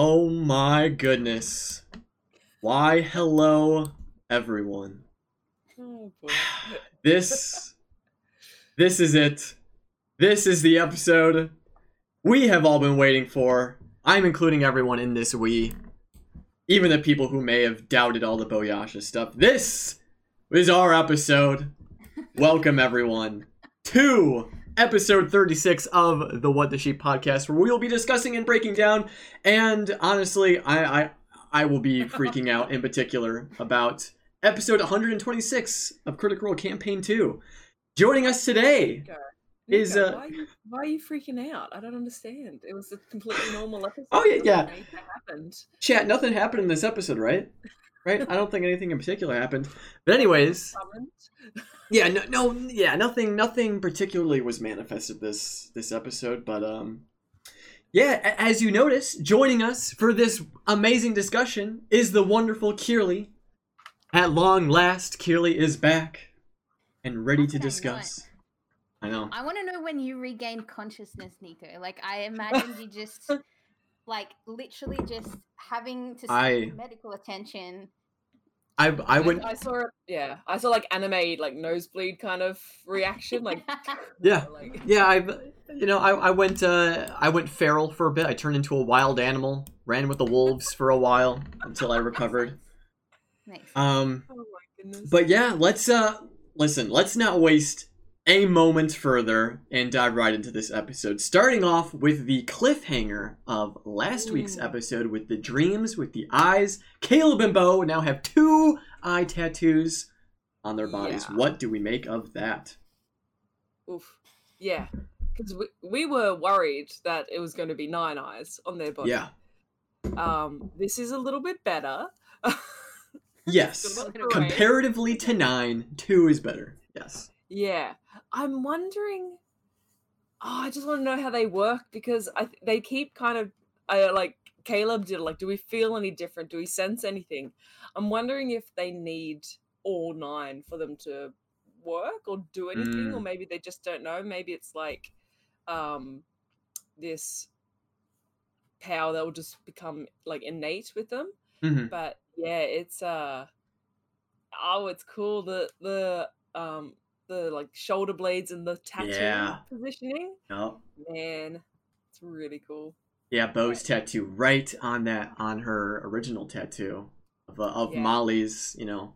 Oh my goodness. Why, hello, everyone. Oh. This, this is it. This is the episode we have all been waiting for. I'm including everyone in this we. Even the people who may have doubted all the Beauyasha stuff. This is our episode. Welcome, everyone, to episode 36 of the What the Sheep podcast, where we will be discussing and breaking down. And honestly, I, I, I will be freaking out in particular about episode 126 of Critical Role Campaign 2. Joining us today Nico, is, uh, why, are you, why are you freaking out? I don't understand. It was a completely normal episode. Oh, yeah, yeah. Happened. chat. Nothing happened in this episode, right? Right? I don't think anything in particular happened. But anyways, yeah, no, no, yeah, nothing, nothing particularly was manifested this this episode. But um, yeah, as you notice, joining us for this amazing discussion is the wonderful Kierley. At long last, Kierley is back and ready to Okay, discuss. I know. I want to know when you regained consciousness, Nico. Like I imagined you just, like, literally just having to seek I- medical attention. I I went. I saw it. Yeah, I saw like anime, like nosebleed kind of reaction. Like, Yeah. like Yeah, I, you know, I, I went, uh, I went feral for a bit. I turned into a wild animal, ran with the wolves for a while until I recovered. Nice. Um, oh my goodness. but yeah, let's, uh, listen, let's not waste a moment further and dive right into this episode. Starting off with the cliffhanger of last week's episode with the dreams, with the eyes. Caleb and Beau now have two eye tattoos on their bodies. Yeah. What do we make of that? Oof. Yeah, because we, we were worried that it was going to be nine eyes on their body. Yeah. Um, this is a little bit better. Yes. Still not Com- great. Comparatively to nine, two is better. Yes. Yeah, I'm wondering. Oh, I just want to know how they work because I th- they keep kind of uh, like Caleb did. Like, do we feel any different? Do we sense anything? I'm wondering if they need all nine for them to work or do anything, or Mm. maybe they just don't know. Maybe it's like um this power that will just become like innate with them hmm but yeah it's uh oh it's cool the the um the like shoulder blades and the tattoo Yeah. positioning Oh. man it's really cool Yeah, Beau's tattoo right on that on her original tattoo of, uh, of Yeah. Molly's, you know,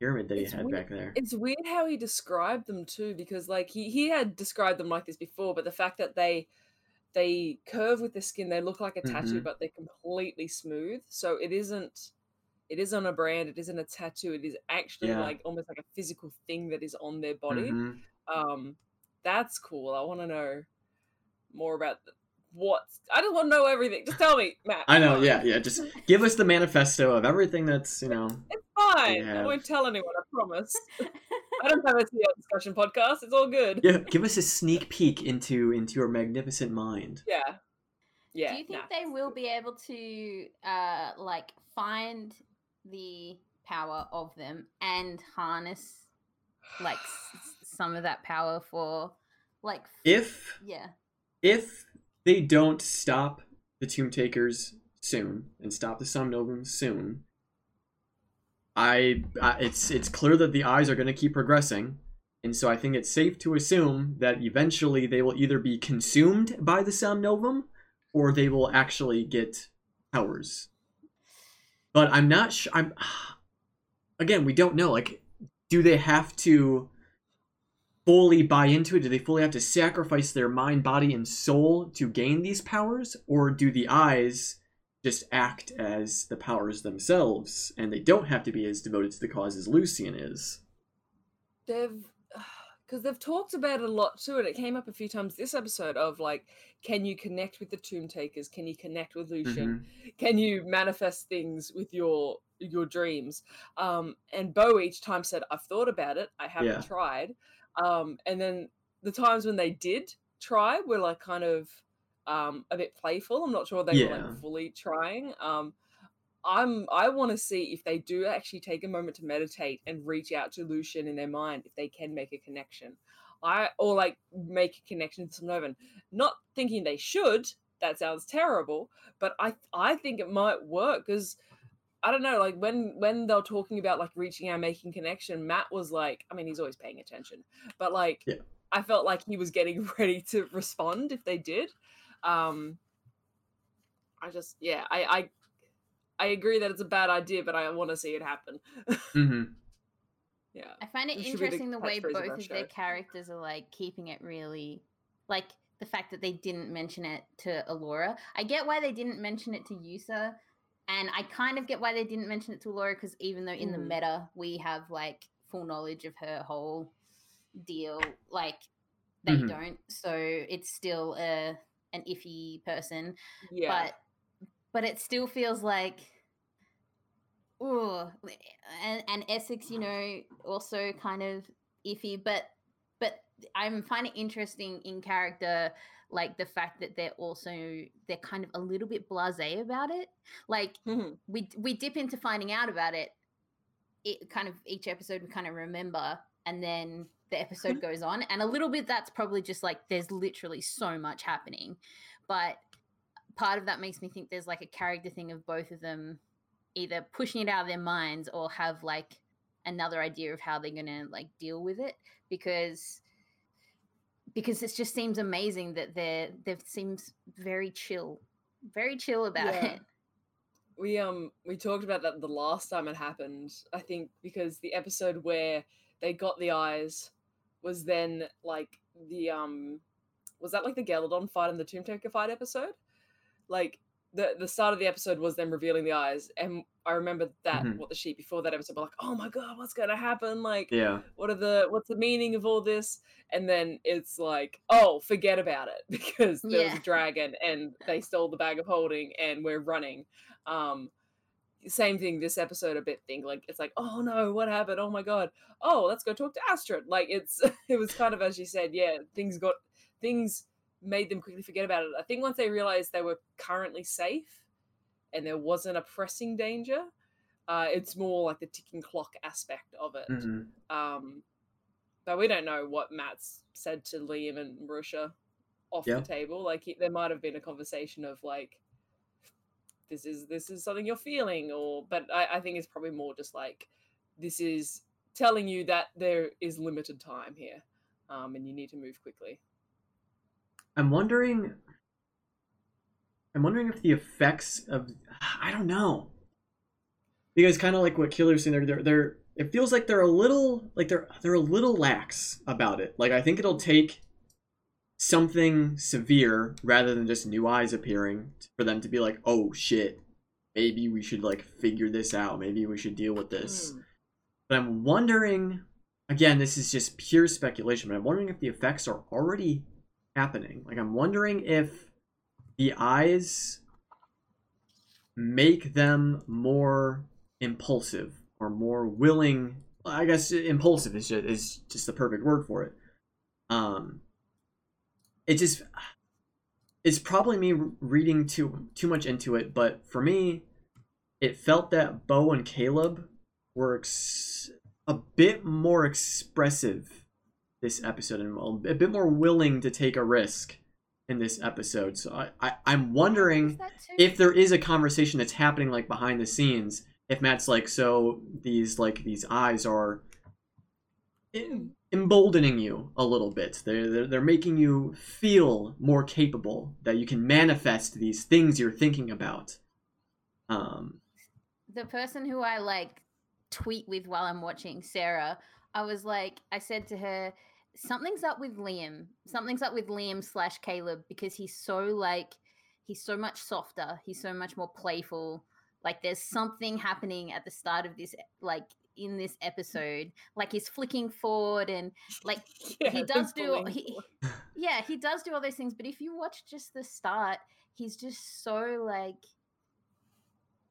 pyramid that he It's had weird- back there. it's weird how he described them too because like he, he had described them like this before but the fact that they they curve with the skin they look like a tattoo Mhm. but they're completely smooth so it isn't it isn't a brand it isn't a tattoo it is actually Yeah. like almost like a physical thing that is on their body Mhm. um that's cool i want to know more about th- what i just want to know everything just tell me matt I know, on. yeah, yeah. Just give us the manifesto of everything that's, you know. it's fine i won't tell anyone i promise i don't have a CEO discussion podcast it's all good Yeah, give us a sneak peek into into your magnificent mind. yeah yeah Do you think nah. they will be able to, uh, like, find the power of them and harness, like, s- some of that power for, like, f- If yeah. if they don't stop the Tomb Takers soon and stop the Somnovans soon, I, I it's it's clear that the eyes are going to keep progressing, and so I think it's safe to assume that eventually they will either be consumed by the Somnovem, or they will actually get powers. But I'm not sure. I'm again, we don't know. Like, do they have to? fully buy into it? Do they fully have to sacrifice their mind, body, and soul to gain these powers? Or do the eyes just act as the powers themselves and they don't have to be as devoted to the cause as Lucien is? they've because they've talked about it a lot too and it came up a few times this episode of like can you connect with the tomb takers? Can you connect with lucien? Mhm. can you manifest things with your your dreams? Um and beau each time said i've thought about it. I haven't Yeah. tried. Um and then the times when they did try were like kind of um a bit playful. I'm not sure they were like fully trying. Um I'm I want to see if they do actually take a moment to meditate and reach out to Lucien in their mind if they can make a connection. I or like make a connection to Novan. Not thinking they should, that sounds terrible, but I I think it might work because I don't know, like when when they're talking about like reaching out, making connection, Matt was like, I mean, he's always paying attention, but like, Yeah. I felt like he was getting ready to respond if they did. Um, I just, yeah, I I I agree that it's a bad idea, but I want to see it happen. hmm yeah, I find it It should be the interesting the way catchphrase of both of their characters are like keeping it really like the fact that they didn't mention it to Alora. I get why they didn't mention it to Yussa, and I kind of get why they didn't mention it to Alora because even though in the Mm. meta we have like full knowledge of her whole deal, like they Mhm. don't. So it's still a an iffy person yeah, but but it still feels like oh and, and Essek you know also kind of iffy but but i'm finding interesting in character like the fact that they're also they're kind of a little bit blasé about it like Mhm. we we dip into finding out about it it kind of each episode we kind of remember and then the episode goes on and a little bit that's probably just like there's literally so much happening but part of that makes me think there's like a character thing of both of them either pushing it out of their minds or have like another idea of how they're gonna like deal with it because because it just seems amazing that they're they seems very chill very chill about Yeah. it we um we talked about that the last time it happened. I think because the episode where they got the eyes was then like the um was that like the Gelidon fight and the Tomb Taker fight episode? Like the the start of the episode was them revealing the eyes, and I remember that Mhm. What the Sheep before that episode were like, oh my god, what's gonna happen? Like, Yeah. what are the what's the meaning of all this? And then it's like, oh, forget about it because there was Yeah. a dragon and they stole the bag of holding and we're running. Um same thing this episode a bit thing like it's like oh no what happened oh my god oh let's go talk to astrid like it's it was kind of as you said yeah things got things made them quickly forget about it. I think once they realized they were currently safe and there wasn't a pressing danger uh it's more like the ticking clock aspect of it. Hmm um but we don't know what matt's said to liam and marusha off Yeah. the table. Like he, there might have been a conversation of like this is this is something you're feeling or but I, I think it's probably more just like this is telling you that there is limited time here um and you need to move quickly I'm wondering. I'm wondering if the effects of I don't know. Because kind of like what Killer's saying, they're, they're they're it feels like they're a little like they're they're a little lax about it. Like I think it'll take something severe rather than just new eyes appearing for them to be like, oh shit, maybe we should like figure this out. Maybe we should deal with this. Hmm. But I'm wondering, again, this is just pure speculation, but I'm wondering if the effects are already happening. Like, I'm wondering if the eyes make them more impulsive or more willing. I guess impulsive is just, is just the perfect word for it. Um, it just it's probably me reading too too much into it, but for me, it felt that Beau and Caleb were ex- a bit more expressive this episode and a bit more willing to take a risk in this episode. So I, I I'm wondering Is that too? if there is a conversation that's happening like behind the scenes. If Matt's like, so these like these eyes are em- emboldening you a little bit. They're, they're they're making you feel more capable that you can manifest these things you're thinking about. Um, the person who I like tweet with while I'm watching, Sarah, I was like, I said to her, something's up with Liam. Something's up with Liam slash Caleb because he's so like, he's so much softer. He's so much more playful. Like there's something happening at the start of this, like in this episode. Like he's flicking forward and like Yeah, he does do he, yeah he does do all those things but if you watch just the start he's just so like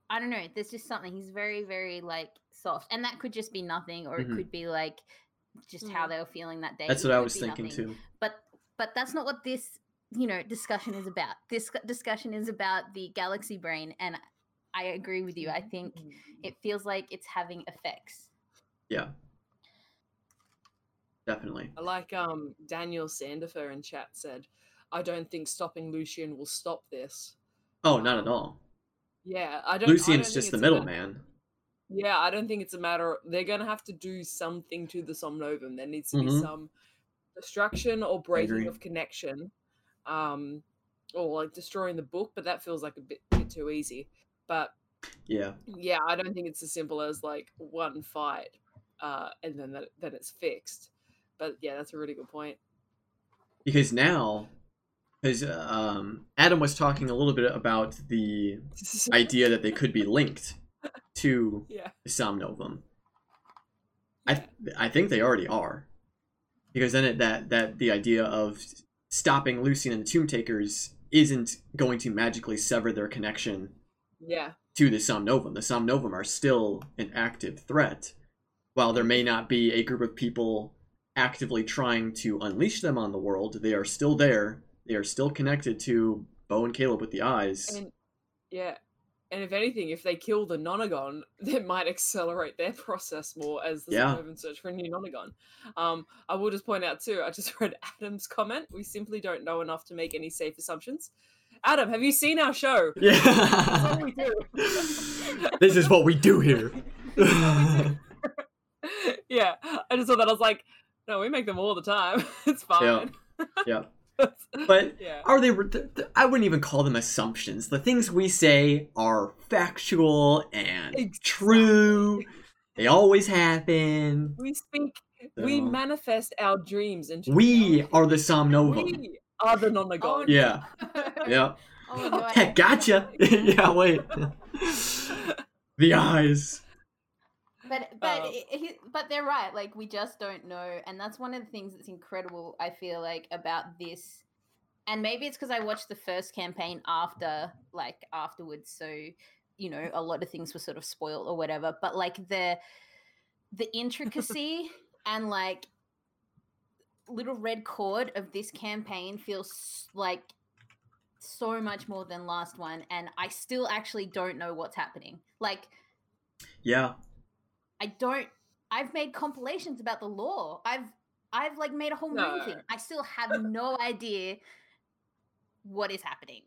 i don't know there's just something he's very very like soft and that could just be nothing or Mhm. it could be like just how Mm. they were feeling that day that's It what I was thinking nothing. too. but but that's not what this you know discussion is about this discussion is about the galaxy brain and i agree with you i think Mm. it feels like it's having effects Yeah, definitely. I like um Daniel Sandifer in chat said, I don't think stopping Lucien will stop this. Oh, not at all. Yeah, I don't. I Lucien's don't think just the middleman. Yeah, I don't think it's a matter. Of, they're gonna have to do something to the Somnovem. There needs to be Mhm. some destruction or breaking of connection, um, or like destroying the book. But that feels like a bit, bit too easy. But Yeah. yeah, I don't think it's as simple as like one fight, uh, and then that then it's fixed. But yeah, that's a really good point. Because now, because um, Adam was talking a little bit about the idea that they could be linked to yeah, the Somnovem. I I think they already are, because then it, that that the idea of stopping Lucien and the Tomb Takers isn't going to magically sever their connection yeah, to the Somnovem. The Somnovem are still an active threat, while there may not be a group of people actively trying to unleash them on the world. They are still there. They are still connected to Beau and Caleb with the eyes. and yeah. And if anything, if they kill the Nonagon, that might accelerate their process more as the Yeah. Search for a new Nonagon. Um, I will just point out too. I just read Adam's comment. We simply don't know enough to make any safe assumptions. Adam, have you seen our show? Yeah. we do. this is what we do here. yeah, I just thought that. I was like, no, we make them all the time. it's fine. yeah. But yeah. are they? th- th- I wouldn't even call them assumptions. The things we say are factual and Exactly. true. They always happen. We speak. We manifest our dreams and. We are the Somnovem. We are the Nonagon. Oh, Yeah. Yeah. Oh my god. Heck, gotcha. yeah, wait. the eyes. But but Um, it, it- but they're right. Like we just don't know, and that's one of the things that's incredible. I feel like about this, and maybe it's because I watched the first campaign after, like afterwards. So you know, a lot of things were sort of spoiled or whatever. But like the the intricacy and like little red cord of this campaign feels like so much more than last one and i still actually don't know what's happening like Yeah. I don't. I've made compilations about the lore. I've I've like made a whole movie thing. I still have no idea what is happening,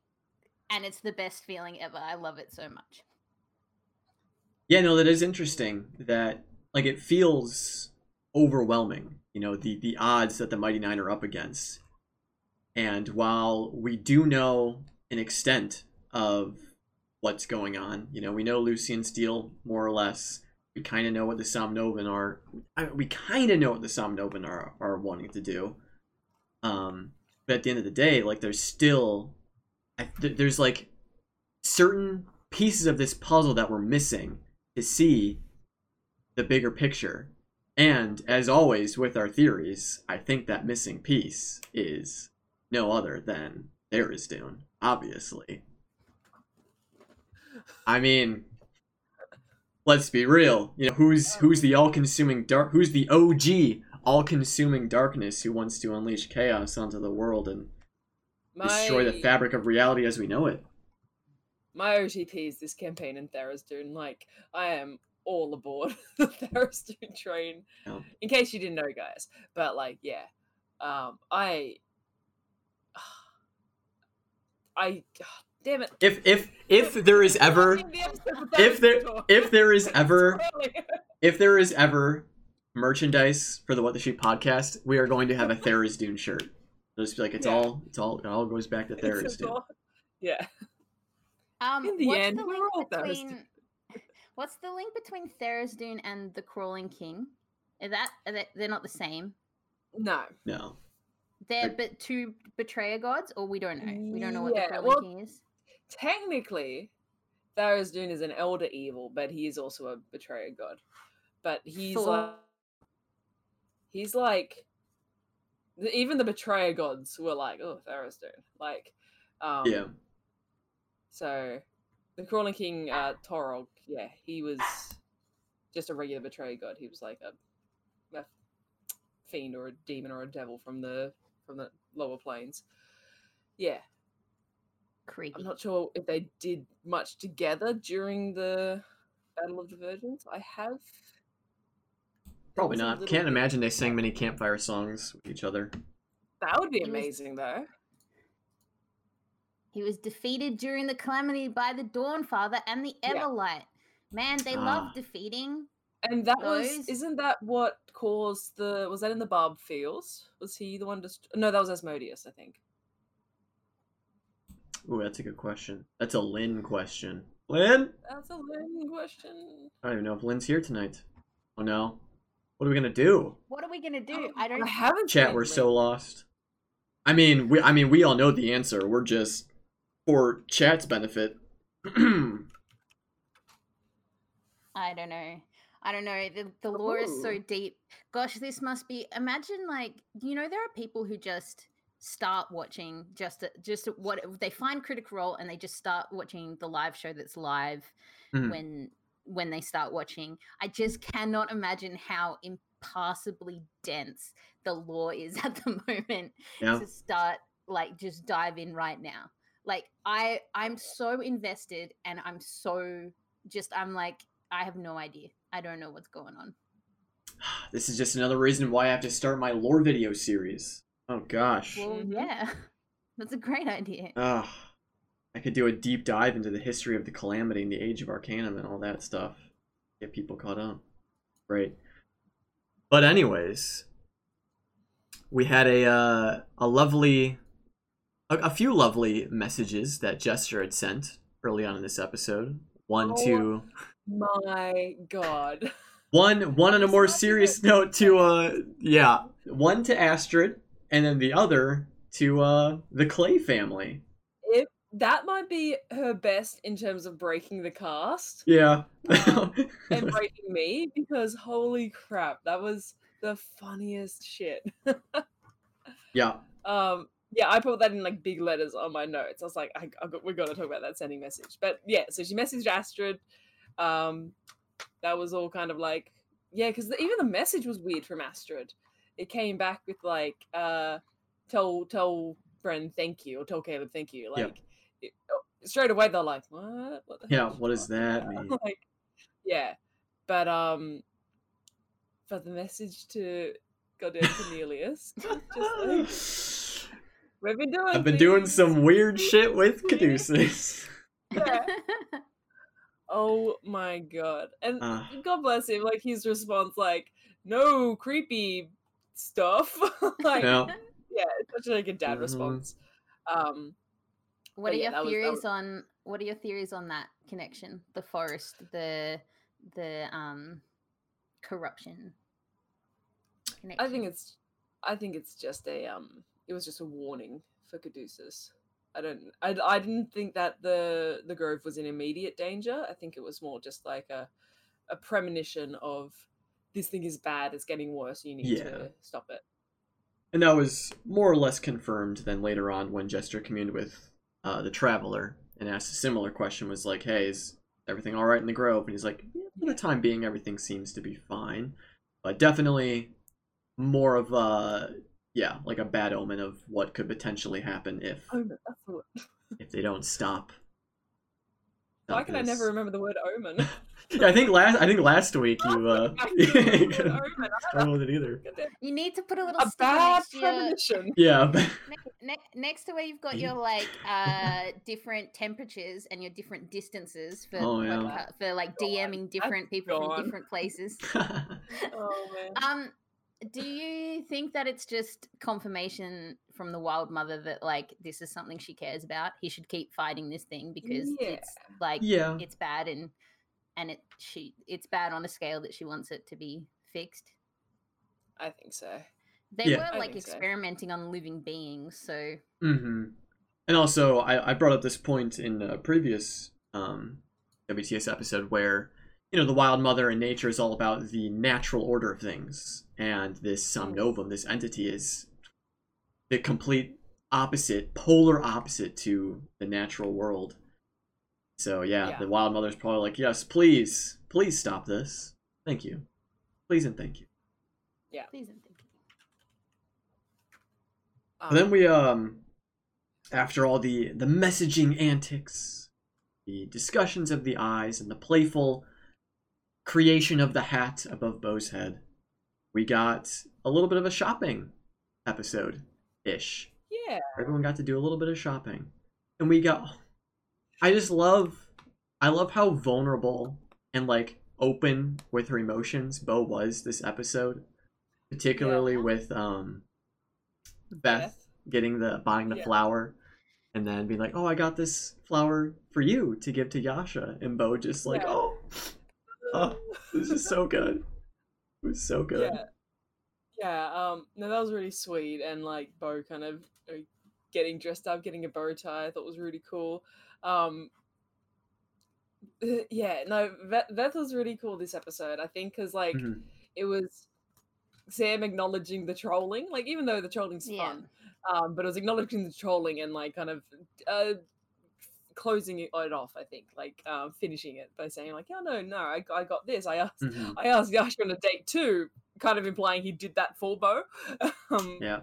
and it's the best feeling ever. I love it so much. Yeah, no, that is interesting. That like it feels overwhelming. You know, the the odds that the Mighty Nein are up against. And while we do know an extent of what's going on, you know, we know Lucien Steele more or less. We kind of know what the Somnovem are. I, we kind of know what the Somnovem are are wanting to do. Um, but at the end of the day, like there's still, I, th- there's like certain pieces of this puzzle that we're missing to see the bigger picture. And as always with our theories, I think that missing piece is no other than Tharizdun, obviously. I mean, let's be real. You know, who's who's the all-consuming dark who's the OG all-consuming darkness who wants to unleash chaos onto the world and destroy the fabric of reality as we know it. my OTP is this campaign in Tharizdun. Like, I am all aboard the Tharizdun train. Yeah. In case you didn't know, guys. But like, yeah, um, I, I, damn it. If if if there is ever Watching the episode with if there if there is ever if there is ever merchandise for the What the Sheep podcast, we are going to have a Tharizdun shirt. It'll just be like it's Yeah. all it's all it all goes back to It's just Tharizdun. all- Yeah. Um, In the what's end, the we're link all Tharizdun. between what's the link between Tharizdun and the Crawling King? Is that are they, they're not the same? No. No. They're but two betrayer gods, or we don't know. We don't know what Yeah, the Crawling well, King is. Technically, Tharizdun is an elder evil, but he is also a betrayer god. But he's For- like he's like even the betrayer gods were like, oh, Tharizdun. Like um Yeah. So the Crawling King uh Torog, yeah, he was just a regular betrayer god. He was like a, a fiend or a demon or a devil from the from the lower planes. Yeah, Creepy. I'm not sure if they did much together during the Battle of the Virgins. I have. Probably not. little Can't bit- imagine they sang many campfire songs with each other. That would be He was- amazing, though. He was defeated during the calamity by the Dawn Father and the Yeah. Everlight. Man, they Ah. love defeating. And that Those- was isn't that what caused the was that in the Barb Fields? Was he the one just no, that was Asmodeus, I think. Ooh, that's a good question. That's a Lynn question. Lynn? That's a Lynn question. I don't even know if Lynn's here tonight. Oh no. What are we gonna do? What are we gonna do? Oh, I don't. I haven't Chat, we're so lost. I mean, we I mean we all know the answer. We're just for chat's benefit. I don't know. I don't know. The, the lore is so deep. Gosh, this must be. Imagine, like, you know, there are people who just start watching just just what they find Critical Role and they just start watching the live show that's live Mhm. when when they start watching. I just cannot imagine how impossibly dense the lore is at the moment yeah. to start like just dive in right now like i i'm so invested and i'm so just i'm like i have no idea i don't know what's going on This is just another reason why I have to start my lore video series. Oh gosh. well Mhm. yeah that's a great idea Ugh. I could do a deep dive into the history of the Calamity and the Age of Arcanum and all that stuff. Get people caught up. Great. But anyways, we had a uh, a lovely, a, a few lovely messages that Jester had sent early on in this episode. One Oh. to My God. one one on a more serious note to uh yeah one to Astrid and then the other to uh the Clay family. If that might be her best in terms of breaking the cast Yeah. and breaking me because holy crap, that was the funniest shit. yeah. Um, yeah, I put that in like big letters on my notes. I was like, I, I got, we got to talk about that sending message. But yeah, so she messaged Astrid. Um, that was all kind of like, yeah, because even the message was weird from Astrid. It came back with like, uh, tell tell Bren thank you or tell Caleb thank you. Yeah. Like it, oh, straight away they're like, what? What Yeah, what does that about?" mean? like, yeah, but um, but the message to goddamn Cornelius, just like. We've been doing. I've been doing some weird shit with Caduceus. Yeah. Oh my god! And Uh. God bless him. Like his response, like no creepy stuff. like Yeah. yeah, it's such like a dad Mhm. response. Um, what are yeah, your that was- theories was- on what are your theories on that connection the forest the the um corruption connection I think it's, I think it's just a um, it was just a warning for Caduceus. I don't, I, I didn't think that the the grove was in immediate danger. I think it was more just like a, a premonition of this thing is bad. It's getting worse. You need Yeah. to stop it. And that was more or less confirmed then later on when Jester communed with uh, the Traveler and asked a similar question was like, hey, is everything alright in the Grove? And he's like, yeah, for the time being, everything seems to be fine. But definitely more of a, yeah, like a bad omen of what could potentially happen if. That's if they don't stop. Why can I never remember the word omen? Yeah, I think last I think last week you uh I couldn't remember the word couldn't omen. I struggle with it either. You need to put a little A bad next your, premonition. Yeah, ne- ne- next to where you've got your like uh different temperatures and your different distances for Oh, like, yeah. uh, for like God, DMing different people gone. from different places. Oh man. Um, do you think that it's just confirmation from the wild mother that like this is something she cares about? He should keep fighting this thing because Yeah. it's like yeah. it's bad and and it she it's bad on a scale that she wants it to be fixed. I think so. They Yeah. were like think so. experimenting on living beings, so Mm-hmm. And also, I, I brought up this point in a previous um, WTS episode where, you know, the wild mother in nature is all about the natural order of things. And this Somnovem, this entity, is the complete opposite, polar opposite to the natural world. So, yeah, Yeah. the wild mother's probably like, yes, please, please stop this. Thank you. Please and thank you. Yeah. Please and thank you. Um, But then we um after all the the messaging antics, the discussions of the eyes and the playful creation of the hat above Beau's head, we got a little bit of a shopping episode ish. yeah. Everyone got to do a little bit of shopping. and we got. I just love, I love how vulnerable and like open with her emotions Beau was this episode, particularly Yeah. with um, Veth getting the buying the Yeah. flower, and then being like, "Oh, I got this flower for you to give to Yasha," and Beau just like, Yeah. "Oh, Oh, this is so good. It was so good." Yeah. Yeah, um, no, that was really sweet, and like Beau kind of uh, getting dressed up, getting a bow tie, I thought was really cool. Um, uh, yeah, no, Veth, Veth was really cool this episode. I think because like Mhm. it was Sam acknowledging the trolling, like even though the trolling's Yeah. fun, um, but it was acknowledging the trolling and like kind of uh, closing it off. I think like um, finishing it by saying like, "Oh no, no, I, I got this. I asked, Mhm. I asked Yasha on a date too," kind of implying he did that for Beau. um, Yeah.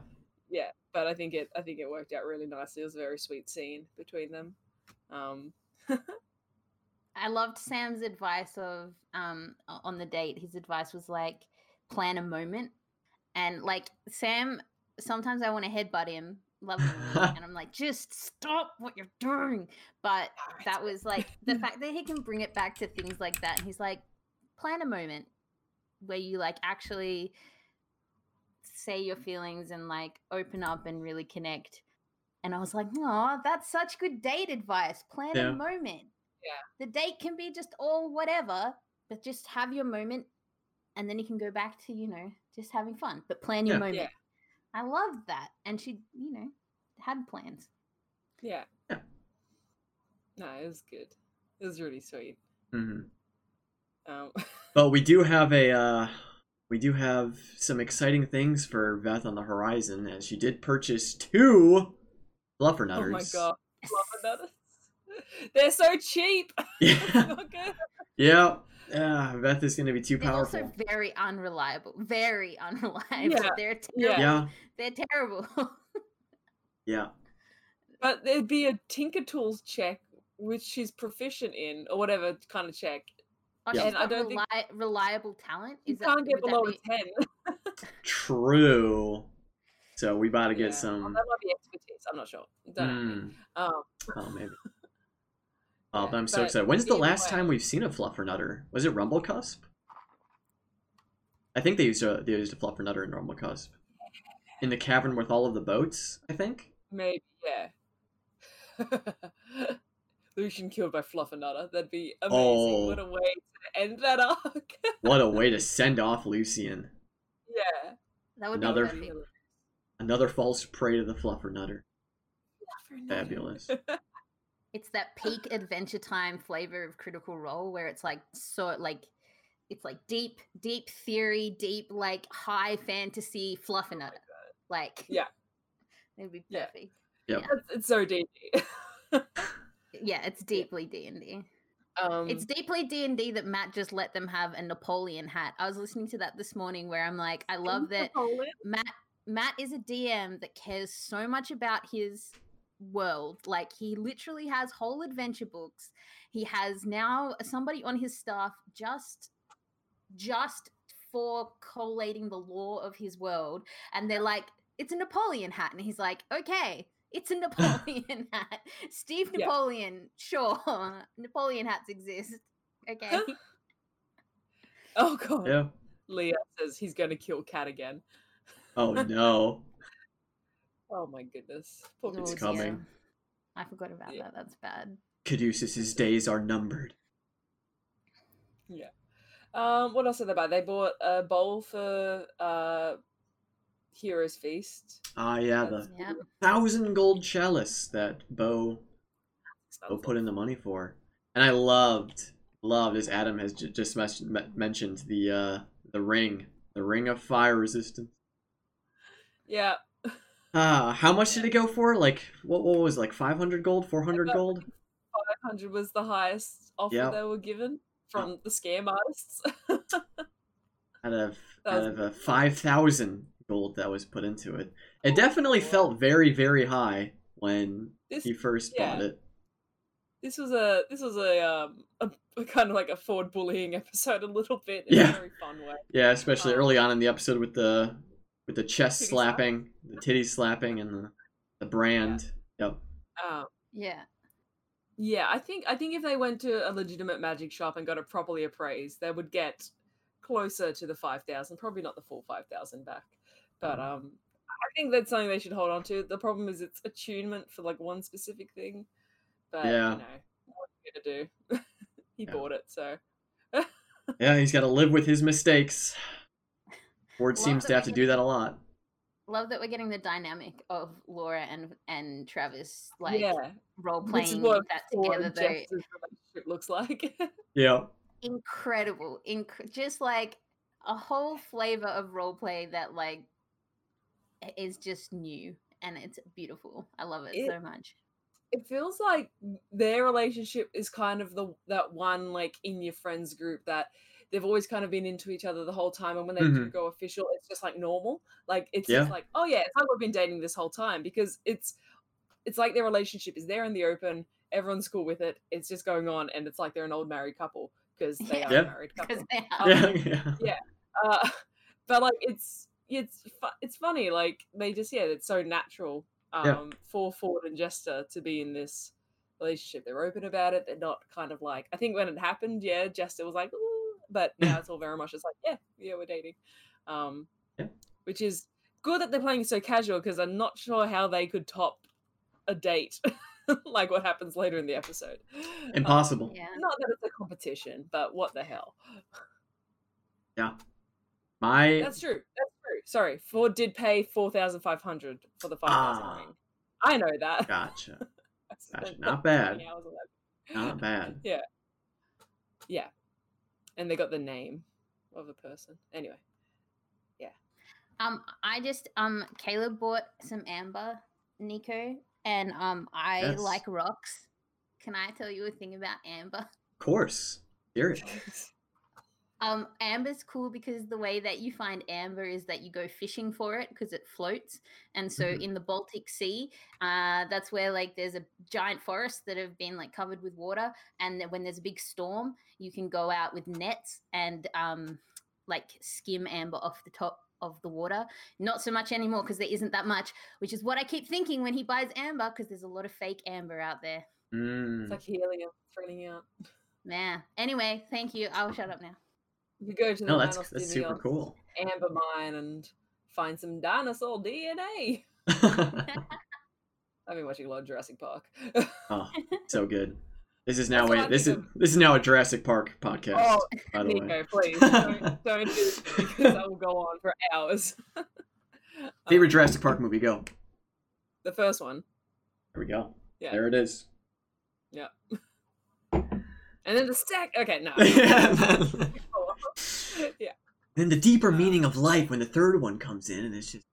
yeah, but I think it, I think it worked out really nicely. It was a very sweet scene between them. Um, I loved Sam's advice of um on the date. His advice was like plan a moment, and like Sam. Sometimes I want to headbutt him lovingly, and I'm like, just stop what you're doing. But oh, that was like the fact that he can bring it back to things like that. And he's like, plan a moment where you like actually say your feelings and like open up and really connect. And I was like, oh, that's such good date advice. Plan Yeah. a moment. Yeah. The date can be just all whatever, but just have your moment and then you can go back to, you know, just having fun. But plan your Yeah. moment. Yeah. I loved that. And she, you know, had plans. yeah, Yeah. no, it was good. It was really sweet. Mhm. Um, But we do have a uh we do have some exciting things for Veth on the horizon as she did purchase two fluffernutters. oh my god, Fluffernutters. They're so cheap. Yeah. Not good. yeah. Yeah, Veth is gonna be too powerful. They're powerful. also very unreliable. Very unreliable. Yeah. They're terrible. Yeah, They're terrible. yeah. But there'd be a Tinker Tools check, which she's proficient in, or whatever kind of check. Oh, Yeah. she's And I don't think- reliable talent. You Is that, can't get below be- a 10. True. So we gotta Yeah. get Oh, some that might be expertise. I'm not sure. Don't know. Mm, Um, oh maybe. Oh, but I'm so but excited. When's the last way- time we've seen a fluffernutter? Was it Rumblecusp? I think they used a they used a fluffernutter in Rumblecusp. In the cavern with all of the boats, I think. maybe, yeah. Lucien killed by Fluffernutter. That'd be amazing. What Oh. a way to end that arc. What a way to send off Lucien. yeah. That would Another- be perfect. Another false prey to the fluffernutter. Fabulous. It's that peak Adventure Time flavor of Critical Role where it's like so like it's like deep, deep theory, deep like high fantasy fluffernutter. Like Yeah. it'd be Yeah. perfect. Yep. Yeah. It's, it's so deep. Yeah, it's deeply D and D. um, It's deeply D and D that Matt just let them have a Napoleon hat. I was listening to that this morning where I'm like, I love that Napoleon. Matt Matt is a DM that cares so much about his world. Like he literally has whole adventure books. He has now somebody on his staff just just for collating the lore of his world and they're like it's a Napoleon hat and he's like okay it's a Napoleon hat. Steve Yeah. Napoleon, sure. Napoleon hats exist. Okay. Oh god. Yeah. Leah says he's going to kill Cad again. Oh no. Oh my goodness. Poor It's coming. dear. I forgot about Yeah. that. That's bad. Caduceus's days are numbered. Yeah. Um, what else are they about? They bought a bowl for uh Heroes Feast. Ah, yeah, That's the Yeah. thousand gold chalice that Beau Beau put in the money for, and I loved loved as Adam has j- just mes- me- mentioned the uh the ring, the ring of fire resistance. Yeah. Ah, how much did it go for? Like what? What was it, like five hundred gold, four hundred gold? 500 was the highest offer Yeah. they were given from the scam artists. Out of out of a five thousand gold that was put into it. It definitely Lord. felt very very high when this he first yeah. bought it. this was a this was a um a, a kind of like a forward bullying episode a little bit in Yeah. a very fun way. Yeah, especially Um, early on in the episode with the with the chest Titty slap. slapping, the titty slapping, and the the brand. Yep. Um, Yeah. Yeah, I think I think if they went to a legitimate magic shop and got it properly appraised, they would get closer to the five thousand. Probably not the full five thousand back, but Mm. um, I think that's something they should hold on to. The problem is it's attunement for like one specific thing, but Yeah. you know what are you gonna do? he Yeah. bought it, so Yeah, he's got to live with his mistakes. Fjord Love seems to have to do that a lot. Love that we're getting the dynamic of Laura and and Travis like yeah, role playing that Fjord together. and Though relationship looks like. Yeah. incredible, inc- just like a whole flavor of role play that like is just new and it's beautiful. I love it, It- so much. it feels like their relationship is kind of the that one like in your friends group that they've always kind of been into each other the whole time and when they do Mhm. go official it's just like normal like it's Yeah. just like oh yeah it's like we've been dating this whole time because it's it's like their relationship is there in the open everyone's cool with it it's just going on and it's like they're an old married couple because they are Yeah. a married couple Because they Um, are. Yeah. yeah. uh, but like it's it's fu- it's funny like they just yeah it's so natural um Yeah. for Fjord and Jester to be in this relationship they're open about it they're not kind of like I think when it happened yeah Jester was like Ooh, but now it's all very much just like yeah yeah we're dating um Yeah. which is good that they're playing so casual because I'm not sure how they could top a date like what happens later in the episode Um, Impossible. Yeah. not that it's a competition but what the hell Yeah. My That's true. That's true. Sorry, Fjord did pay four thousand five hundred for the five thousand Ah. ring. I know that. gotcha. I Gotcha. Not bad. 20 hours on that. Not bad. Yeah. Yeah, and they got the name of the person. Anyway, yeah. Um, I just um, Caleb bought some amber, Nico, and um, I Yes. like rocks. Can I tell you a thing about amber? Of course. Hear it. Um, amber's cool because the way that you find amber is that you go fishing for it because it floats. And so Mhm. in the Baltic Sea, uh, that's where like there's a giant forest that have been like covered with water. And when there's a big storm, you can go out with nets and um, like skim amber off the top of the water. Not so much anymore because there isn't that much, which is what I keep thinking when he buys amber because there's a lot of fake amber out there. Mm. it's like helium running out. Man. Anyway, thank you. I'll shut up now. You go to the No, that's that's super cool. amber mine and find some dinosaur DNA. I've been watching a lot of Jurassic Park. oh, so good. This is now That's what this is think this is now a Jurassic Park podcast. oh, by the way. Please don't, don't do this because that will go on for hours. Favorite Um, Jurassic Park movie? Go. The first one. There we go. Yeah. There it is. Yeah. And then the sec. Okay, no. then yeah. Then the deeper meaning of life when the third one comes in, and it's just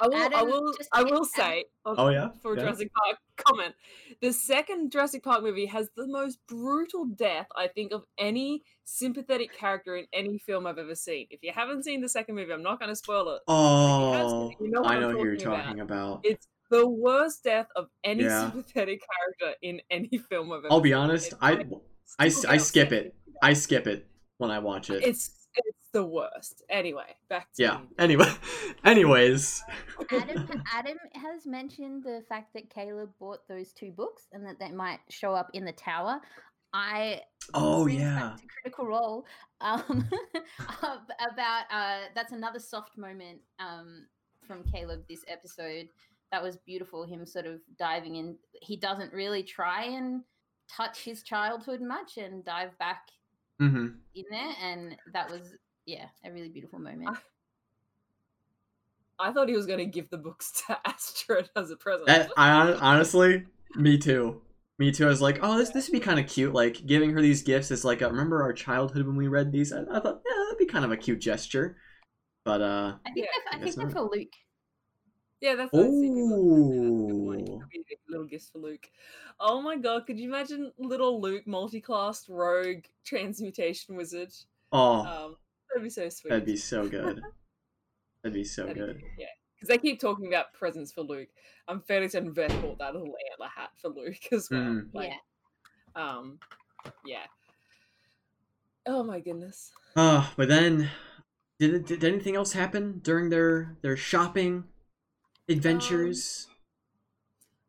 I will. I will. I to- will Adam- say. Oh, oh, yeah? For Yeah. Jurassic Park comment, the second Jurassic Park movie has the most brutal death I think of any sympathetic character in any film I've ever seen. If you haven't seen the second movie, I'm not going to spoil it. oh, you know oh, what I I'm know who you're talking about. about. It's the worst death of any Yeah. sympathetic character in any film I've ever. I'll be seen. honest. It I I, I skip it. I skip it when I watch it. It's it's the worst. Anyway, back to yeah. you. Anyway, anyways. Adam, Adam has mentioned the fact that Caleb bought those two books and that they might show up in the tower. I Oh yeah. back to Critical Role um, about uh, that's another soft moment um, from Caleb this episode. That was beautiful. Him sort of diving in. He doesn't really try and touch his childhood much and dive back hmm in there, and that was yeah a really beautiful moment. I- I thought he was going to give the books to Astrid as a present. That I honestly, me too. Me too. I was like, oh, this this would be kind of cute. Like giving her these gifts is like, a, remember our childhood when we read these? I, I thought, yeah, that'd be kind of a cute gesture. But uh, I think Yeah, they're, I think they're for Luc. Yeah, that's what I was thinking. That's a good point. Ooh. Could be Little gifts for Luc. Oh my god, could you imagine little Luc multi-classed rogue transmutation wizard? oh, Um, that'd be so sweet. that'd be so good. That'd be so That'd good. cute, Yeah, because they keep talking about presents for Luc. I'm fairly certain Veth bought that little antler hat for Luc as well. Mm. Like, yeah. Um, yeah. Oh my goodness. Oh, but then, did did anything else happen during their their shopping adventures?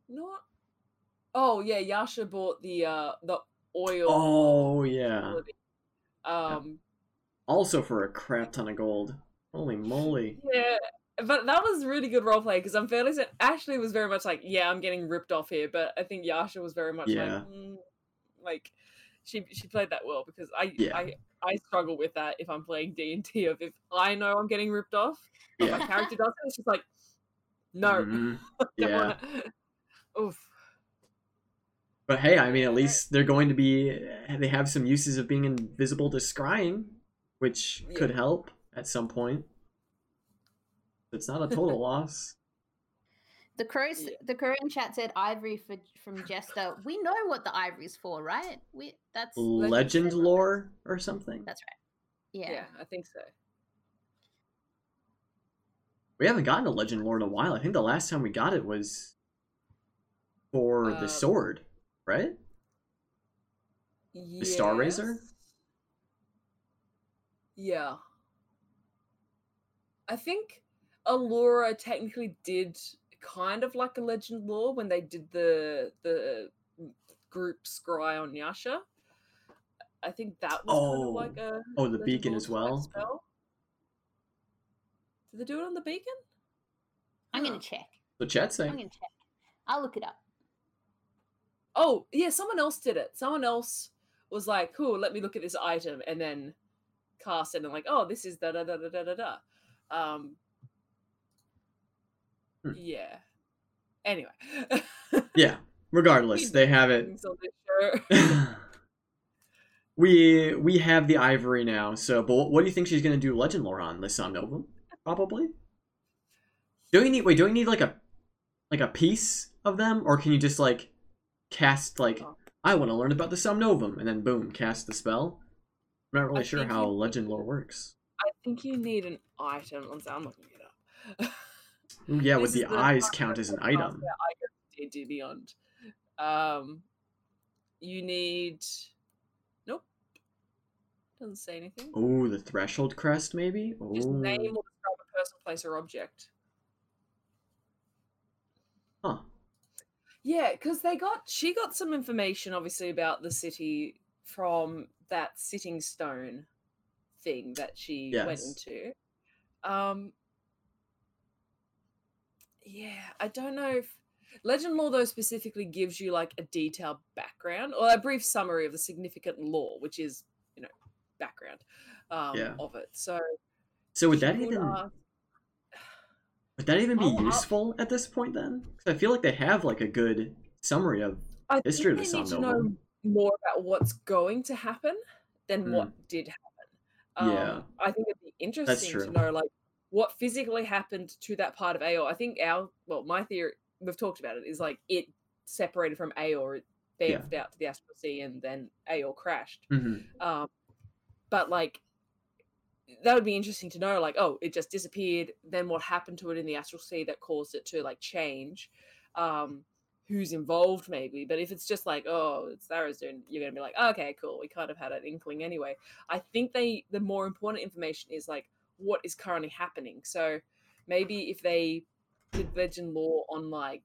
Not Oh yeah, Yasha bought the uh the oil. Oh yeah. Um. Also for a crap ton of gold. Holy moly. Yeah, but that was really good roleplay because I'm fairly certain Ashley was very much like, yeah, I'm getting ripped off here, but I think Yasha was very much Yeah. like, mm, like she she played that well because I Yeah. I I struggle with that if I'm playing D and D of if I know I'm getting ripped off, but Yeah. my character doesn't. it's just like, no, Mhm. don't Yeah. wanna- oof. But hey, I mean, at least they're going to be. They have some uses of being invisible to scrying, which Yeah. could help at some point. It's not a total loss. The crows, Yeah. the crow in chat said ivory for from Jester. We know what the ivory's for, right? We that's Legend lore or something. that's right. Yeah. Yeah. I think so. We haven't gotten a legend lore in a while. I think the last time we got it was for Uh, the sword, right? The Star Razor? Yeah. I think Allura technically did kind of like a legend lore when they did the the group scry on Yasha. I think that was kind Oh. of like a Oh, the beacon as well. spell. Did they do it on the beacon? I'm gonna check. The chat saying. I'm saying. gonna check. I'll look it up. Oh, yeah, someone else did it. Someone else was like, cool, let me look at this item and then cast it and like, oh, this is da da da da da da da. Um Hmm. Yeah. Anyway. Yeah. Regardless, they have it. Things on this show. we we have the ivory now. So, but what, what do you think she's gonna do legend lore on the Somnovem? Probably. Do we need wait? Do you need like a like a piece of them, or can you just like cast like Oh. I want to learn about the Somnovem and then boom, cast the spell? I'm not really I sure how you- legend lore works. I think you need an item. I'm looking it up. Yeah, would is the eyes count as an item? I go Beyond. Um, you need. Nope. Doesn't say anything. Oh, the threshold crest, maybe. Just name Oh, or describe a person, place, or object. huh. Yeah, because they got she got some information obviously about the city from that sitting stone thing that she went Yes. into. Um Yeah, I don't know if Legend lore though specifically gives you like a detailed background or a brief summary of the significant lore, which is, you know, background um Yeah. of it. So So would that even ask- would that even be I'll- I'll- useful at this point then? 'Cause I feel like they have like a good summary of I history of the need to Sun know more about what's going to happen than what did happen. Um, Yeah. I think it'd be interesting to know like what physically happened to that part of Aeor. I think our well, my theory we've talked about it is like it separated from Aeor, it Yeah. out to the astral sea, and then Aeor crashed. hmm Um, but like that would be interesting to know. Like, oh, it just disappeared. Then what happened to it in the astral sea that caused it to like change? Um, who's involved, maybe. But if it's just like, oh, it's Sarah's doing you're gonna be like, okay, cool. We kind of had an inkling anyway. I think they the more important information is like what is currently happening. So maybe if they did legend lore on like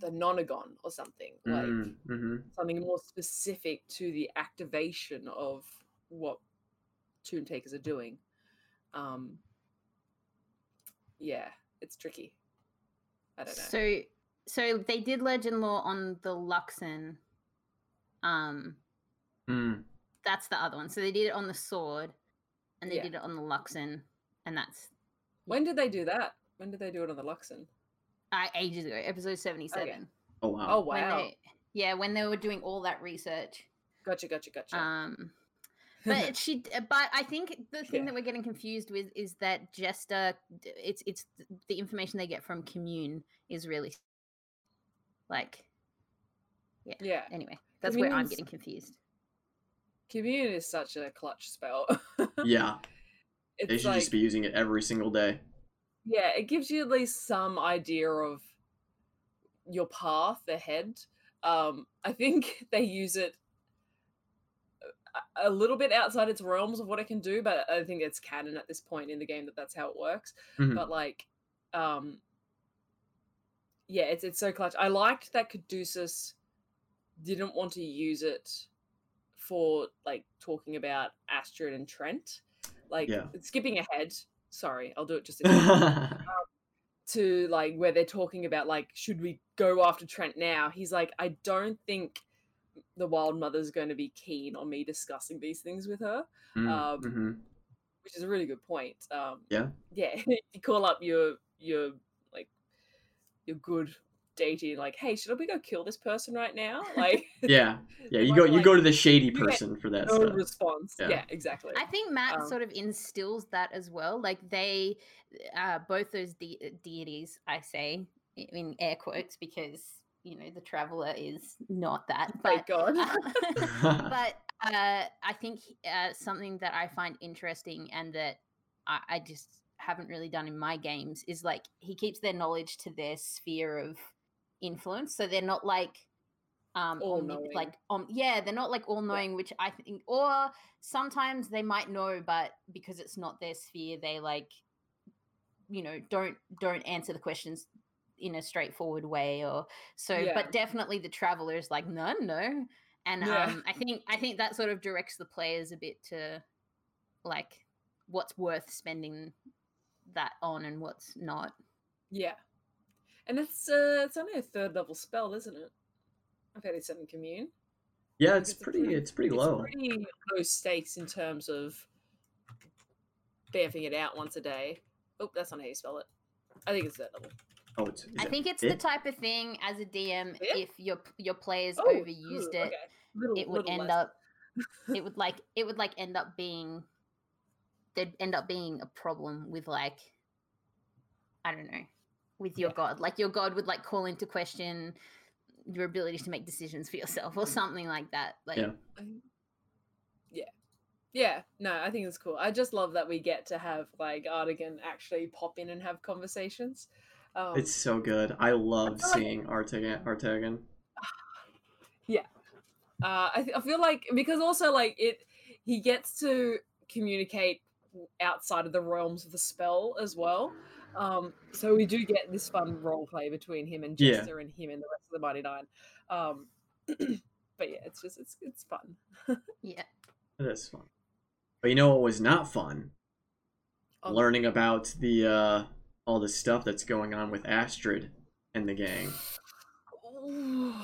the nonagon or something like hmm something more specific to the activation of what tomb takers are doing um yeah it's tricky i don't know So so they did legend lore on the Luxon. Um Mm. that's the other one. So they did it on the sword and they Yeah. did it on the Luxon and that's when did they do that when did they do it on the luxon uh, ages ago, episode 77. Oh wow. oh When wow they, yeah, when they were doing all that research. gotcha gotcha gotcha Um but she but i think the thing Yeah. that we're getting confused with is that jester it's it's the information they get from commune is really like yeah yeah. anyway that's where i'm getting confused. Commune is such a clutch spell. Yeah, they should like just be using it every single day. yeah it gives you at least some idea of your path ahead. Um i think they use it a- little bit outside its realms of what it can do but i think it's canon at this point in the game that that's how it works Mhm. but like um yeah it's it's so clutch i liked that caduceus didn't want to use it for like talking about Astrid and Trent. Like Yeah. skipping ahead. Sorry, I'll do it just a to like where they're talking about like should we go after Trent now? He's like, I don't think the Wild Mother's going to be keen on me discussing these things with her, Mm, Um, mhm. which is a really good point. Um, Yeah. yeah. you call up your your like your good dating, like, hey, should we go kill this person right now? Like, Yeah, yeah. You go, be you like, go to the shady person for that no stuff. response. Yeah. Yeah, exactly. I think Matt Um, sort of instills that as well. Like they, uh, both those de- deities, I say in air quotes because you know the traveler is not that. Thank But God. but uh, I think uh, something that I find interesting and that I, I just haven't really done in my games is like he keeps their knowledge to their sphere of influence, so they're not like um omni- like um yeah they're not like all knowing which i think or sometimes they might know but because it's not their sphere they like you know don't don't answer the questions in a straightforward way or so Yeah. but definitely the traveler is like no no and Yeah. um i think i think that sort of directs the players a bit to like what's worth spending that on and what's not yeah. And it's uh it's only a third level spell, isn't it? I've had it in commune. yeah, it's it's pretty. pretty- It's pretty it's low. pretty low stakes in terms of bamfing it out once a day. Oh, that's not how you spell it. I think it's that level. Oh, it's. i it think it's fifth? the type of thing as a dm Fifth? if your your players Oh, overused ooh, it okay. Little- it would end less. up it would like it would like end up being there'd end up being a problem with like i don't know with your Yeah. god like your god would like call into question your ability to make decisions for yourself or something like that like Yeah. Yeah yeah no i think it's cool i just love that we get to have like Artagan actually pop in and have conversations um, It's so good. I love feel like- seeing Artagan. Yeah, uh, I, th- I feel like because also like it he gets to communicate outside of the realms of the spell as well um so we do get this fun role play between him and Yeah. jester and him and the rest of the Mighty Nein um but yeah it's just it's it's fun yeah That is fun. But you know what was not fun? Oh, Learning about the uh all the stuff that's going on with Astrid and the gang. Ooh.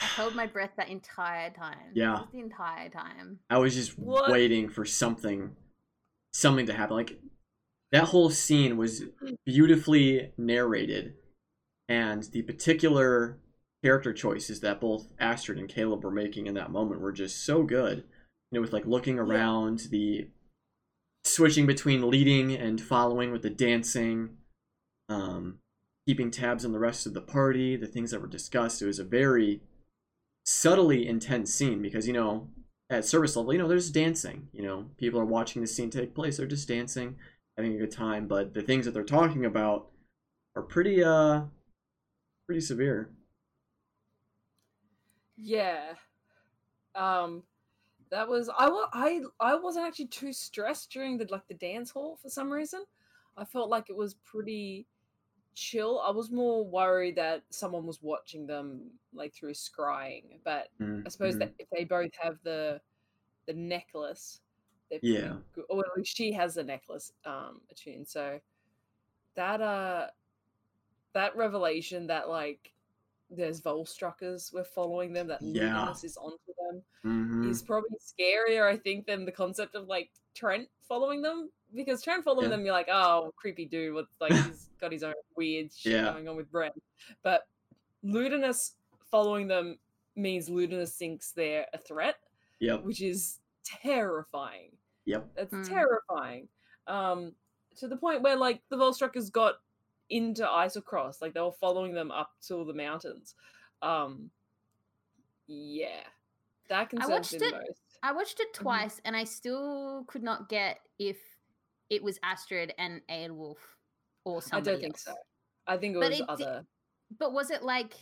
i held my breath that entire time Yeah. Just the entire time I was just What? waiting for something something to happen. Like that whole scene was beautifully narrated and the particular character choices that both Astrid and Caleb were making in that moment were just so good. You know, with like looking around, the switching between leading and following with the dancing, um, keeping tabs on the rest of the party, the things that were discussed. It was a very subtly intense scene because you know at service level, you know, there's dancing. You know, people are watching the scene take place. They're just dancing, having a good time. But the things that they're talking about are pretty, uh, pretty severe. Yeah. Um that was I I I wasn't actually too stressed during the like the dance hall for some reason. I felt like it was pretty chill. I was more worried that someone was watching them like through scrying, but Mm, I suppose mhm. that if they both have the the necklace, Yeah. good. Or at least she has the necklace um attuned. So that uh that revelation that like there's Volstruckers, we're following them, that Yeah. Ludinus is onto them Mhm. is probably scarier, I think, than the concept of like Trent following them. Because Trent following Yeah. them, you're like, oh, creepy dude, what like he's got his own weird shit Yeah. going on with Brent. But Ludinus following them means Ludinus thinks they're a threat, Yep. which is terrifying. Yep. That's Mm. terrifying. Um, to the point where like the Volstruckers got into Eiselcross, like they were following them up to the mountains. Um, yeah, that concerns watched me the it most. I watched it Mhm. twice and I still could not get if it was Astrid and Eadwulf or something. I don't think else. so. I think it But was it other. But was it like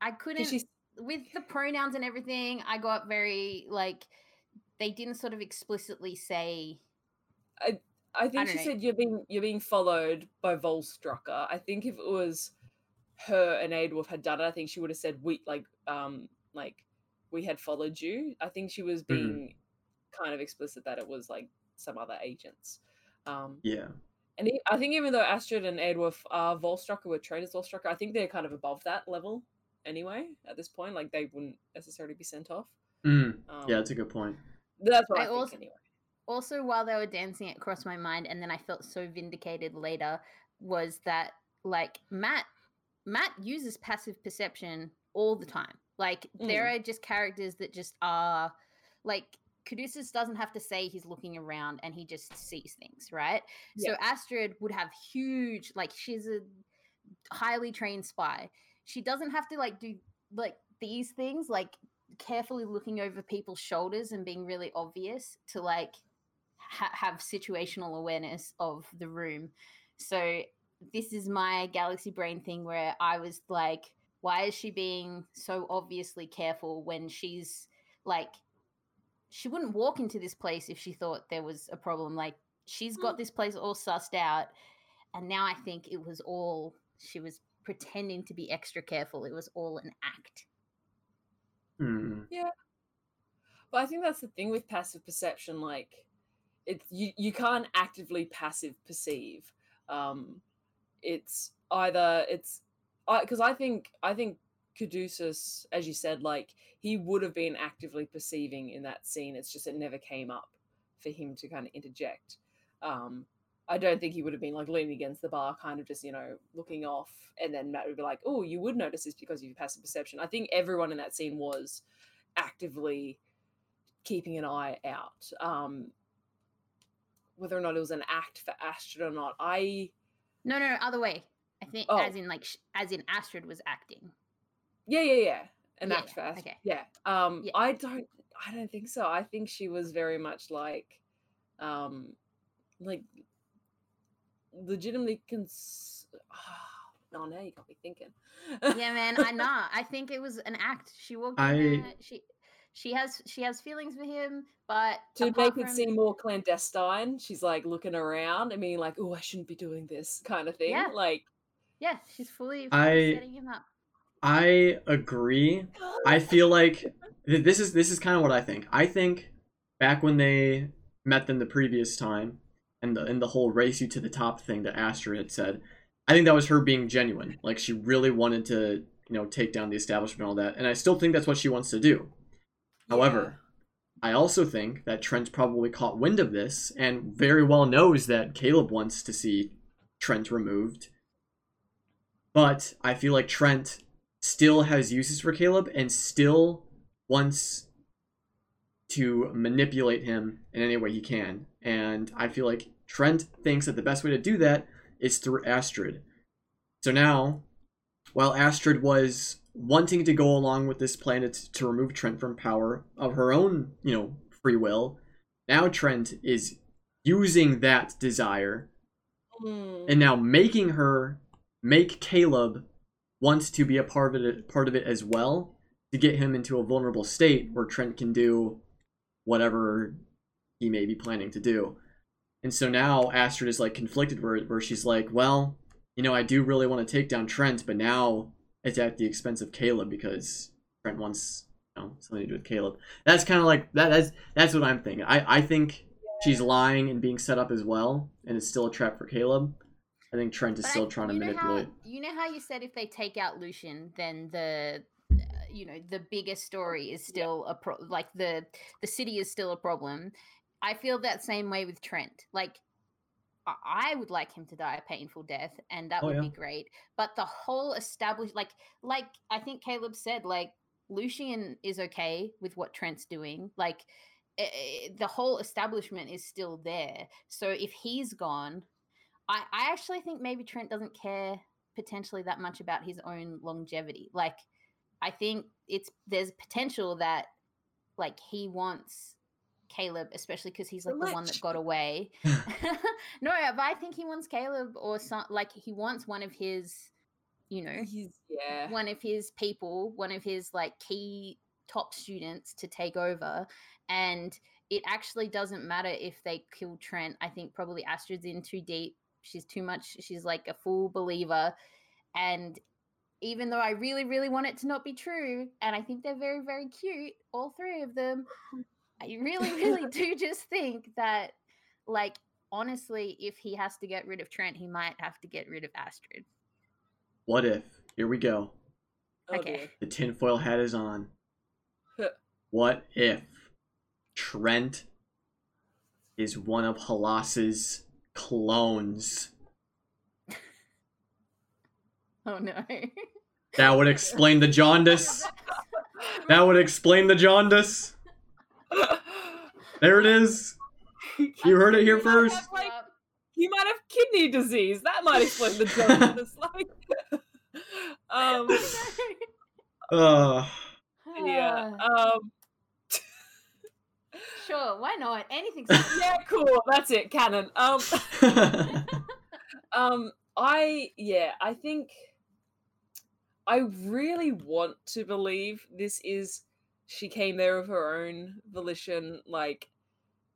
I couldn't with the pronouns and everything? I got very like they didn't sort of explicitly say I I think don't she know. said you're being you're being followed by Volstrucker. I think if it was her and Eadwulf had done it, I think she would have said we like um like we had followed you. I think she was Mhm. being kind of explicit that it was like some other agents. Um, Yeah. and I think even though Astrid and Eadwulf are Volstrucker were trained as Volstrucker, I think they're kind of above that level anyway at this point. Like they wouldn't necessarily be sent off. Mm, Um, yeah, that's a good point. that's what I, I think also- anyway. also while they were dancing it crossed my mind and then i felt so vindicated later was that like matt matt uses passive perception all the time like there mm. are just characters that just are like Caduceus doesn't have to say he's looking around and he just sees things, right? So Astrid would have huge, like she's a highly trained spy. She doesn't have to like do like these things, like carefully looking over people's shoulders and being really obvious to like ha- have situational awareness of the room. So this is my galaxy brain thing where I was like, why is she being so obviously careful when she's like, she wouldn't walk into this place if she thought there was a problem. Like, she's got this place all sussed out. And now I think it was all, she was pretending to be extra careful. It was all an act. Yeah, But I think that's the thing with passive perception. Like, it's you you can't actively passive perceive. Um, it's either it's I because I think I think Caduceus, as you said, like he would have been actively perceiving in that scene. It's just it never came up for him to kind of interject. Um, I don't think he would have been like leaning against the bar, kind of just you know looking off, and then Matt would be like, "Oh, you would notice this because of your passive perception." I think everyone in that scene was actively keeping an eye out. Um, whether or not it was an act for Astrid or not, I No, no, no, other way. I think Oh. as in like as in Astrid was acting. yeah yeah yeah an Yeah, act for yeah, okay. Yeah. Um, Yeah. I don't I don't think so. I think she was very much like, um, like legitimately cons. Oh, no, now you got me thinking. Yeah, man, I know. I think it was an act. She walked in I- there, she she has she has feelings for him, but to apart make it seem more clandestine, she's like looking around and being like, "Oh, I shouldn't be doing this," kind of thing. Yeah. Like, Yeah, she's fully, fully I- setting him up. I agree. I feel like th- this is this is kind of what I think. I think back when they met them the previous time, and the and the whole race you to the top thing that Astrid had said, I think that was her being genuine. Like she really wanted to, you know, take down the establishment and all that. And I still think that's what she wants to do. However, I also think that Trent probably caught wind of this and very well knows that Caleb wants to see Trent removed. But I feel like Trent still has uses for Caleb and still wants to manipulate him in any way he can. And I feel like Trent thinks that the best way to do that is through Astrid. So now, while Astrid was wanting to go along with this plan to, to remove Trent from power of her own, you know, free will, now Trent is using that desire Mm. and now making her make Caleb wants to be a part of it part of it as well to get him into a vulnerable state where Trent can do whatever he may be planning to do. And so now Astrid is like conflicted where where she's like, well, you know, I do really want to take down Trent, but now it's at the expense of Caleb because Trent wants you know, something to do with Caleb. That's kind of like that. That's that's what I'm thinking. I I think she's lying and being set up as well, and it's still a trap for Caleb. I think Trent is But I- still trying to manipulate. How, you know how you said if they take out Lucien, then the uh, you know the bigger story is still a pro- like the the city is still a problem. I feel that same way with Trent. Like I- I would like him to die a painful death, and that Oh, would be great. But the whole established, like, like I think Caleb said, like Lucien is okay with what Trent's doing. Like eh, eh, the whole establishment is still there. So if he's gone, I, I actually think maybe Trent doesn't care potentially that much about his own longevity. Like, I think it's there's potential that like he wants Caleb, especially because he's like the one that got away. no, but I think he wants Caleb or some like he wants one of his, you know, He's yeah. one of his people, one of his like key top students to take over. And it actually doesn't matter if they kill Trent. I think probably Astrid's in too deep. She's too much. She's like a full believer. And even though I really, really want it to not be true, and I think they're very, very cute, all three of them, I really, really do just think that, like, honestly, if he has to get rid of Trent, he might have to get rid of Astrid. What if? Here we go. Oh, Okay. dear. The tinfoil hat is on. What if Trent is one of Halas's clones? Oh no. That would explain the jaundice. That would explain the jaundice. There it is. You heard it here You have, first. like, he might have kidney disease. That might explain the jaundice. like, um, Uh, yeah. Um, sure, why not? Anything's yeah, cool. That's it. Canon. Um, um, I yeah, I think I really want to believe this is she came there of her own volition. Like,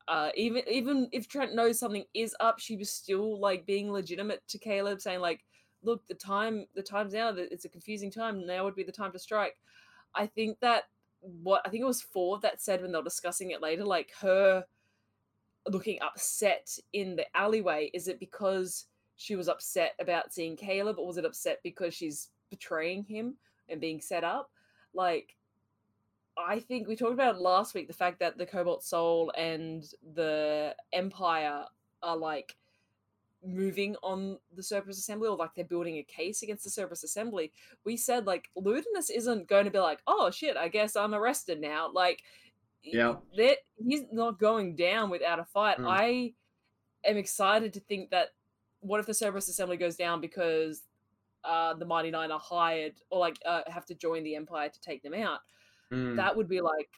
uh, even even if Trent knows something is up, she was still like being legitimate to Caleb, saying like, "Look, the time the time's now. It's a confusing time. Now would be the time to strike." I think that what I think it was Fjord that said when they were discussing it later, like her looking upset in the alleyway, is it because she was upset about seeing Caleb, or was it upset because she's betraying him and being set up? Like, I think we talked about last week the fact that the Cobalt Soul and the Empire are like moving on the Cerberus Assembly, or like they're building a case against the Cerberus Assembly. We said like Ludinus isn't going to be like, oh shit, I guess I'm arrested now. Like, Yeah. that he's not going down without a fight. Mm. I am excited to think that what if the Cerberus Assembly goes down because uh, the Mighty Nein are hired or like uh, have to join the Empire to take them out? mm, That would be like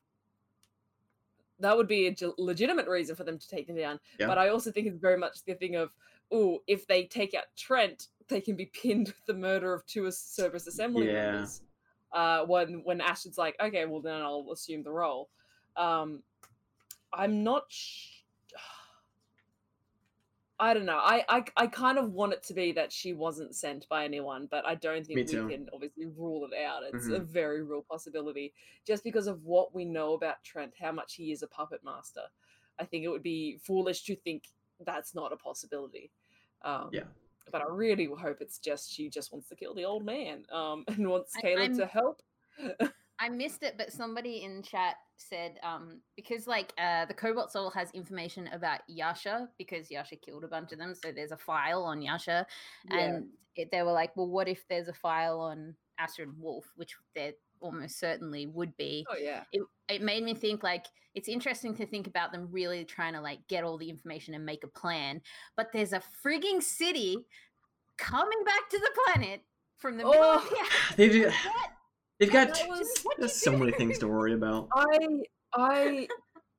that would be a legitimate reason for them to take them down. Yeah. But I also think it's very much the thing of, oh, if they take out Trent, they can be pinned with the murder of two Cerberus Assembly Yeah. members. Uh, when when Ashton's like, okay, well then I'll assume the role. Um, I'm not. Sh- I don't know. I, I I kind of want it to be that she wasn't sent by anyone, but I don't think we can obviously rule it out. It's a Mhm. very real possibility, just because of what we know about Trent, how much he is a puppet master. I think it would be foolish to think that's not a possibility. Um, Yeah. But I really hope it's just she just wants to kill the old man, um, and wants I- Caleb I'm- to help. I missed it, but somebody in chat said um because like uh the Cobalt Soul has information about Yasha because Yasha killed a bunch of them, so there's a file on Yasha, Yeah. and it, they were like, well, what if there's a file on Astrid Wolf, which there almost certainly would be. Oh yeah. It, it made me think like it's interesting to think about them really trying to like get all the information and make a plan, but there's a frigging city coming back to the planet from the middle of Oh. the They've, What? they've got That was- What there's so many things to worry about. I I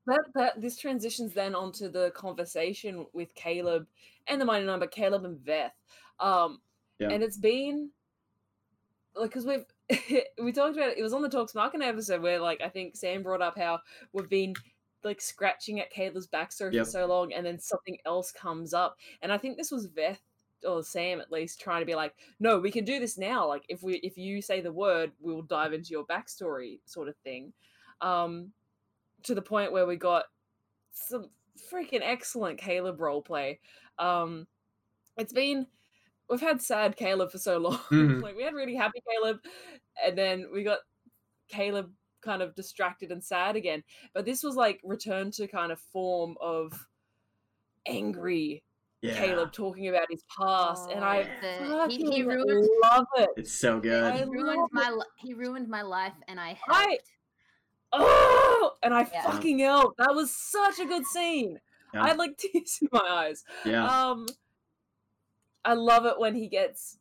that that this transitions then onto the conversation with Caleb and the mighty number Caleb and Veth. Um Yeah. and it's been like because we've we talked about it, it was on the Talks Machina episode where like I think Sam brought up how we've been like scratching at Caleb's backstory Yep. for so long and then something else comes up. And I think this was Veth or Sam at least trying to be like, no, we can do this now. Like if we if you say the word, we'll dive into your backstory sort of thing. Um to the point where we got some freaking excellent Caleb roleplay. Um it's been we've had sad Caleb for so long. Mhm. like we had really happy Caleb and then we got Caleb kind of distracted and sad again. But this was like return to kind of form of angry Yeah, Caleb talking about his past, and I Oh, the- he- he fucking ruined- love it. it's so good. He ruined my li- he ruined my life, and I helped. I- Oh, and I Yeah. fucking helped. That was such a good scene. Yeah. I had like tears in my eyes. Yeah, Um, I love it when he gets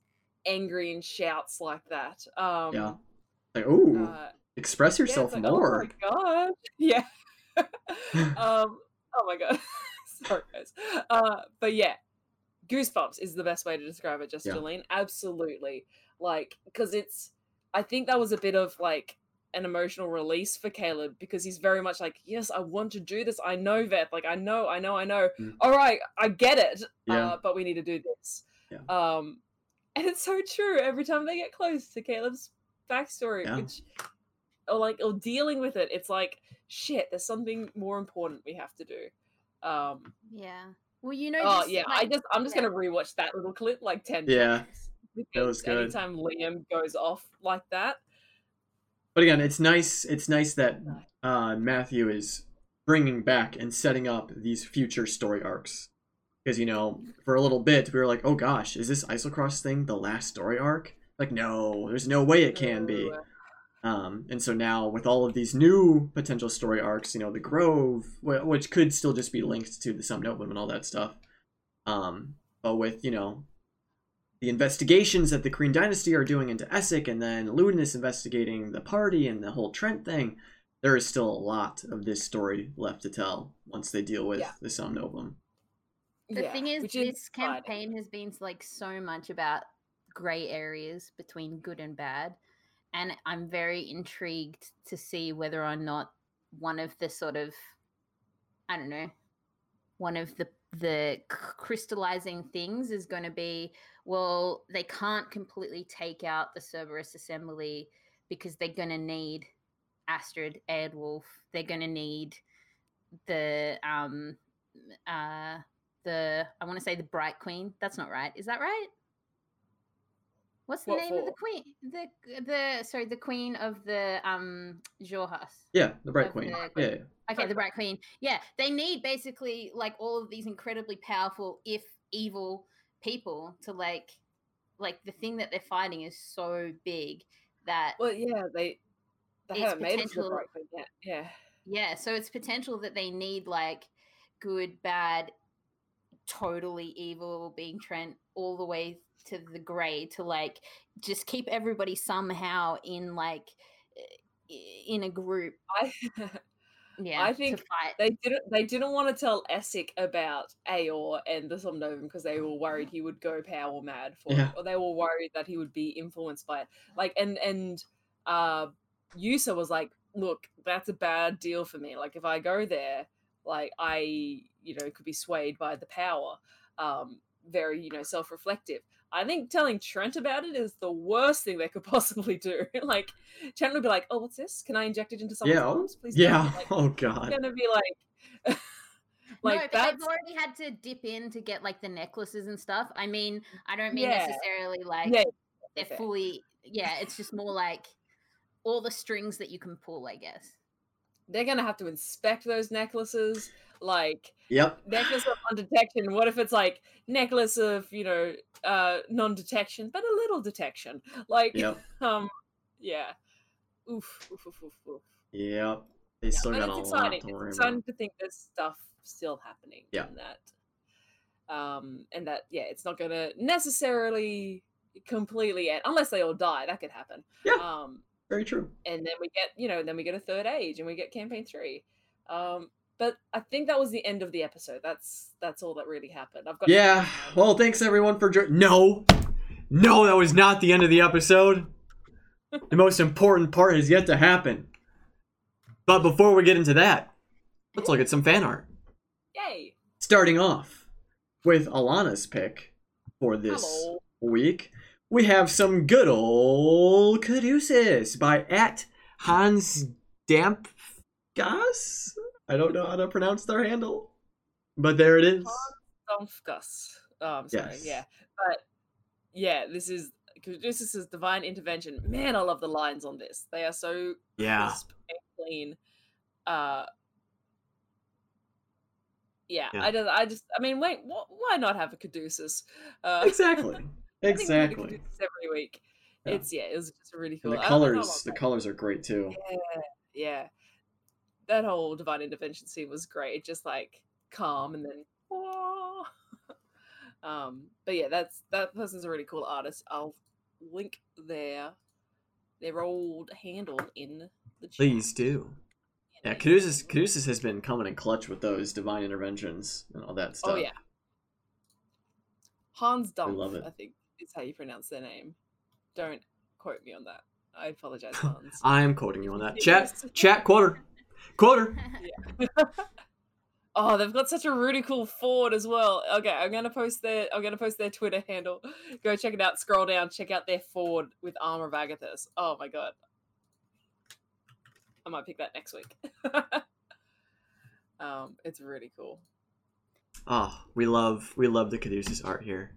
angry and shouts like that. Um, yeah. Like, ooh, uh, express yeah, yourself like, more. Oh my god. Yeah. um. Oh my god. Sorry, guys. Uh. But yeah, goosebumps is the best way to describe it. Just Yeah. Jolene. Absolutely. Like, because it's. I think that was a bit of like an emotional release for Caleb because he's very much like, yes, I want to do this. I know Veth. Like, I know, I know, I know. Mm. All right, I get it. Yeah. Uh, but we need to do this. Yeah. Um, And it's so true. Every time they get close to Caleb's backstory, Yeah. which or like or dealing with it, it's like shit. There's something more important we have to do. Um. Yeah. Well, you know. Oh just, yeah. I just I'm just yeah. gonna rewatch that little clip like ten Yeah. times. That was good. Anytime Liam goes off like that, But again, it's nice. It's nice that uh, Matthew is bringing back and setting up these future story arcs. Because you know, for a little bit, we were like, "Oh gosh, is this Eiselcross thing the last story arc?" Like, no, there's no way it can be. Um, and so now, with all of these new potential story arcs, you know, the Grove, which could still just be linked to the Somnovem and all that stuff. Um, but with you know, the investigations that the Kryn Dynasty are doing into Essek, and then Ludinus investigating the party and the whole Trent thing, there is still a lot of this story left to tell once they deal with Yeah. the Somnovem. The Yeah, thing is, this exciting. campaign has been like so much about gray areas between good and bad, and I'm very intrigued to see whether or not one of the sort of, I don't know, one of the the crystallizing things is going to be well they can't completely take out the cerberus assembly because they're going to need astrid Eadwulf. they're going to need the um uh the I want to say the Bright Queen. That's not right. Is that right? What's the What name of the queen? The the sorry, the queen of the um Xhorhas. Yeah, the Bright Queen. the Yeah, Queen. yeah. Okay, the Bright Queen. Yeah, they need basically like all of these incredibly powerful, if evil, people to like, like the thing that they're fighting is so big that Well, yeah, they they haven't made it the potential- break yet. Yeah. Yeah, so it's potential that they need like good, bad, totally evil being Trent all the way to the grey to like just keep everybody somehow in like in a group. I Yeah, I think to fight. they didn't they didn't want to tell Essek about Aeor and the Somnovem because they were worried he would go power mad for Yeah. it, or they were worried that he would be influenced by it. Like and and uh Yussa was like, look, that's a bad deal for me. Like if I go there, like I you know could be swayed by the power. Um, very you know self reflective. I think telling Trent about it is the worst thing they could possibly do. like Trent would be like, "Oh, what's this? Can I inject it into someone's Yeah, oh, arms, please?" Yeah. Like, Oh it's God. gonna be like, like no, but that's they've already had to dip in to get like the necklaces and stuff. I mean, I don't mean Yeah. necessarily like yeah, they're okay. fully. Yeah, it's just more like all the strings that you can pull, I guess. They're gonna have to inspect those necklaces. Like Yep. necklace of non-detection. What if it's like necklace of you know uh non-detection, but a little detection? Like Yep. um, yeah. Oof, oof, oof, oof, oof. Yep. They still got a exciting. lot to worry It's about. exciting to think there's stuff still happening. Yeah. And that, um, and that yeah, it's not gonna necessarily completely end unless they all die. That could happen. Yeah. Um, Very true. and then we get you know then we get a third age and we get campaign three. Um, but I think that was the end of the episode. That's that's all that really happened. I've got Yeah. Well, thanks everyone for jo- no, no, that was not the end of the episode. the most important part is yet to happen. But before we get into that, let's look at some fan art. yay. Starting off with Alana's pick for this Hello. week, we have some good old Caduceus by at Hans Dampgas. I don't know how to pronounce their handle, but there it is. Stomfgus. Oh, I'm sorry. Yes. Yeah, but yeah, this is this is divine intervention. Man, I love the lines on this. They are so Yeah. crisp and clean. Uh, yeah, Yeah. I just, I just, I mean, wait, wh- why not have a Caduceus? Uh, Exactly. I think we need a Exactly. Every week. Yeah. It's yeah, it was just a really And cool. the don't know colors, the colors are great too. Yeah, yeah. That whole divine intervention scene was great. Just like calm and then. "Wah." um, but yeah, that's that person's a really cool artist. I'll link their their old handle in the chat. Please do. Yeah, And- Caduceus, Caduceus has been coming in clutch with those divine interventions and all that stuff. Oh yeah. Hans I love it. I think is how you pronounce their name. Don't quote me on that. I apologize, Hans. I am quoting you on that. Chat, chat, quarter, quarter. Oh, they've got such a really cool Fjord as well. Okay, I'm gonna post their I'm gonna post their Twitter handle. Go check it out. Scroll down, check out their Fjord with armor of Agathys. Oh my god. I might pick that next week. um, it's really cool. Oh, we love we love the Caduceus art here.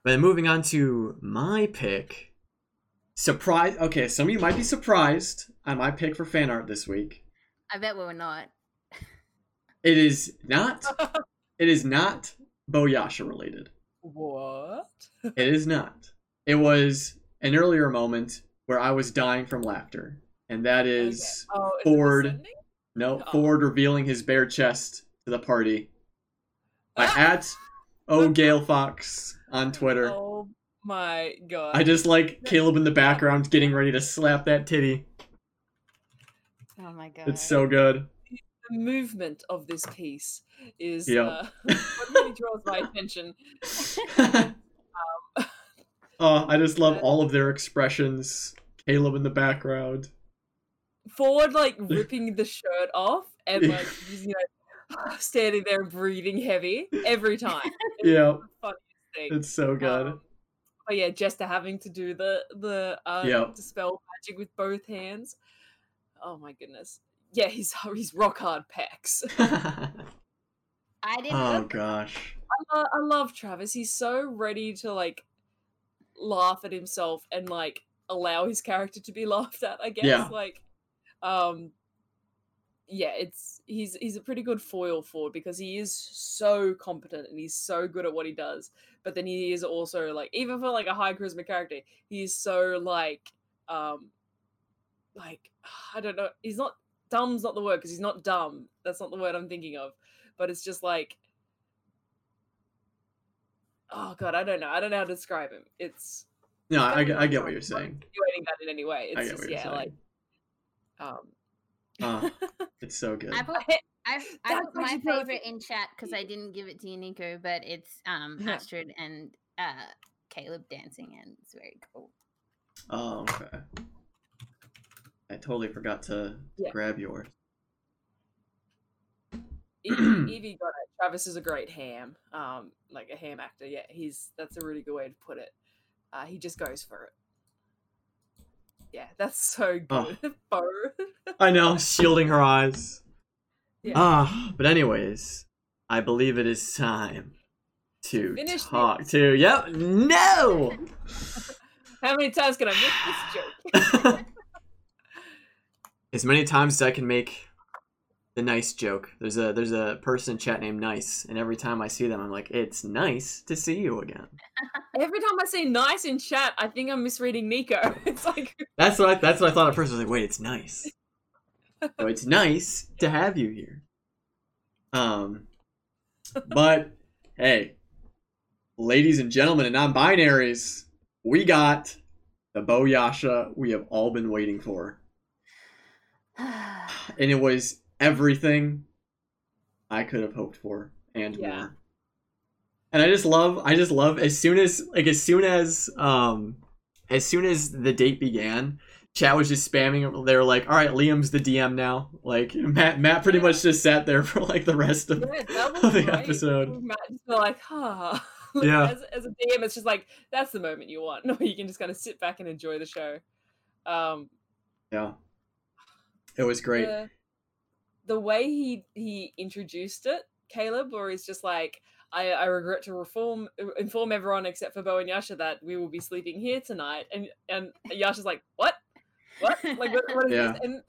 Yeah. But then moving on to my pick. Surprise okay, some of you might be surprised on my pick for fan art this week. I bet we're not. It is not it is not Beauyasha related. What? It is not. It was an earlier moment where I was dying from laughter. And that is Okay. Oh, is Fjord. Ascending? no Oh. Fjord revealing his bare chest to the party. By Ah! at O Gale Fox on Twitter. Oh my god. I just like Caleb in the background getting ready to slap that titty. Oh my god. It's so good. the movement of this piece is Yeah. uh, what really draws my attention. oh, I just love all of their expressions. Caleb in the background. Fjord like ripping the shirt off and like you know standing there breathing heavy every time. It's Yeah, the funniest thing. it's so good. Um, but yeah, Jester having to do the the um, Yep. dispel magic with both hands. Oh my goodness. Yeah, he's he's rock hard pecs. I didn't. oh gosh. I, lo- I love Travis. He's so ready to like laugh at himself and like allow his character to be laughed at. I guess Yeah. like, um, yeah, it's he's he's a pretty good foil for because he is so competent and he's so good at what he does. But then he is also like even for like a high charisma character, he's so like um like I don't know. He's not dumb's not the word because he's not dumb. That's not the word I'm thinking of. But it's just like oh god, I don't know. I don't know how to describe him. It's No, I, I get- I not get trying what you're saying. insinuating that in any way. I It's get just what you're yeah, like saying. um Uh, it's so good. I put I- I, I That's put my favorite in chat because I didn't give it to you, Nico, but it's um Yeah. Astrid and uh Caleb dancing, and it's very cool. Oh, okay. I totally forgot to Yeah. grab yours. Evie, Evie got it. Travis is a great ham, um, like a ham actor. Yeah, he's that's a really good way to put it. Uh, he just goes for it. Yeah, that's so Oh. good. Beau. I know, shielding her eyes. Yeah. Ah, but anyways, I believe it is time to Finish talk to. Yep. No. How many times can I make this joke? as many times as I can make the nice joke. There's a there's a person in chat named Nice, and every time I see them, I'm like, it's nice to see you again. Every time I say nice in chat, I think I'm misreading Nico. It's like That's what I, that's what I thought at first. I was like, wait, it's nice. So it's nice to have you here. Um, but hey, ladies and gentlemen and non-binaries, we got the Beauyasha we have all been waiting for, and it was everything I could have hoped for and Yeah. more. And I just love, I just love as soon as like as soon as um as soon as the date began, chat was just spamming. They were like, "All right, Liam's the DM now." Like Matt, Matt pretty much just sat there for like the rest of, yeah, of the great. episode. Matt just like, huh. Like, Yeah. As, as a DM, it's just like that's the moment you want. No, you can just kind of sit back and enjoy the show. Um, Yeah, it was great. the, the way he he introduced it, Caleb, or he's just like, I, I regret to reform inform everyone except for Beau and Yasha that we will be sleeping here tonight, and and Yasha's like, what, what, like what, Yeah. this? And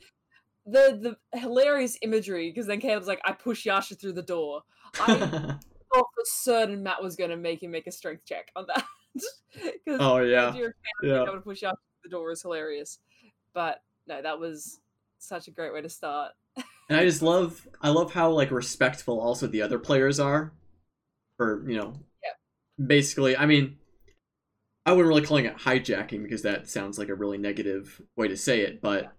the the hilarious imagery because then Caleb's like, I push Yasha through the door. I thought for certain Matt was going to make him make a strength check on that. oh yeah, yeah. able to push Yasha through the door is hilarious. But no, that was such a great way to start. And I just love I love how like respectful also the other players are for, you know, basically, I mean, I wouldn't really calling it hijacking because that sounds like a really negative way to say it, but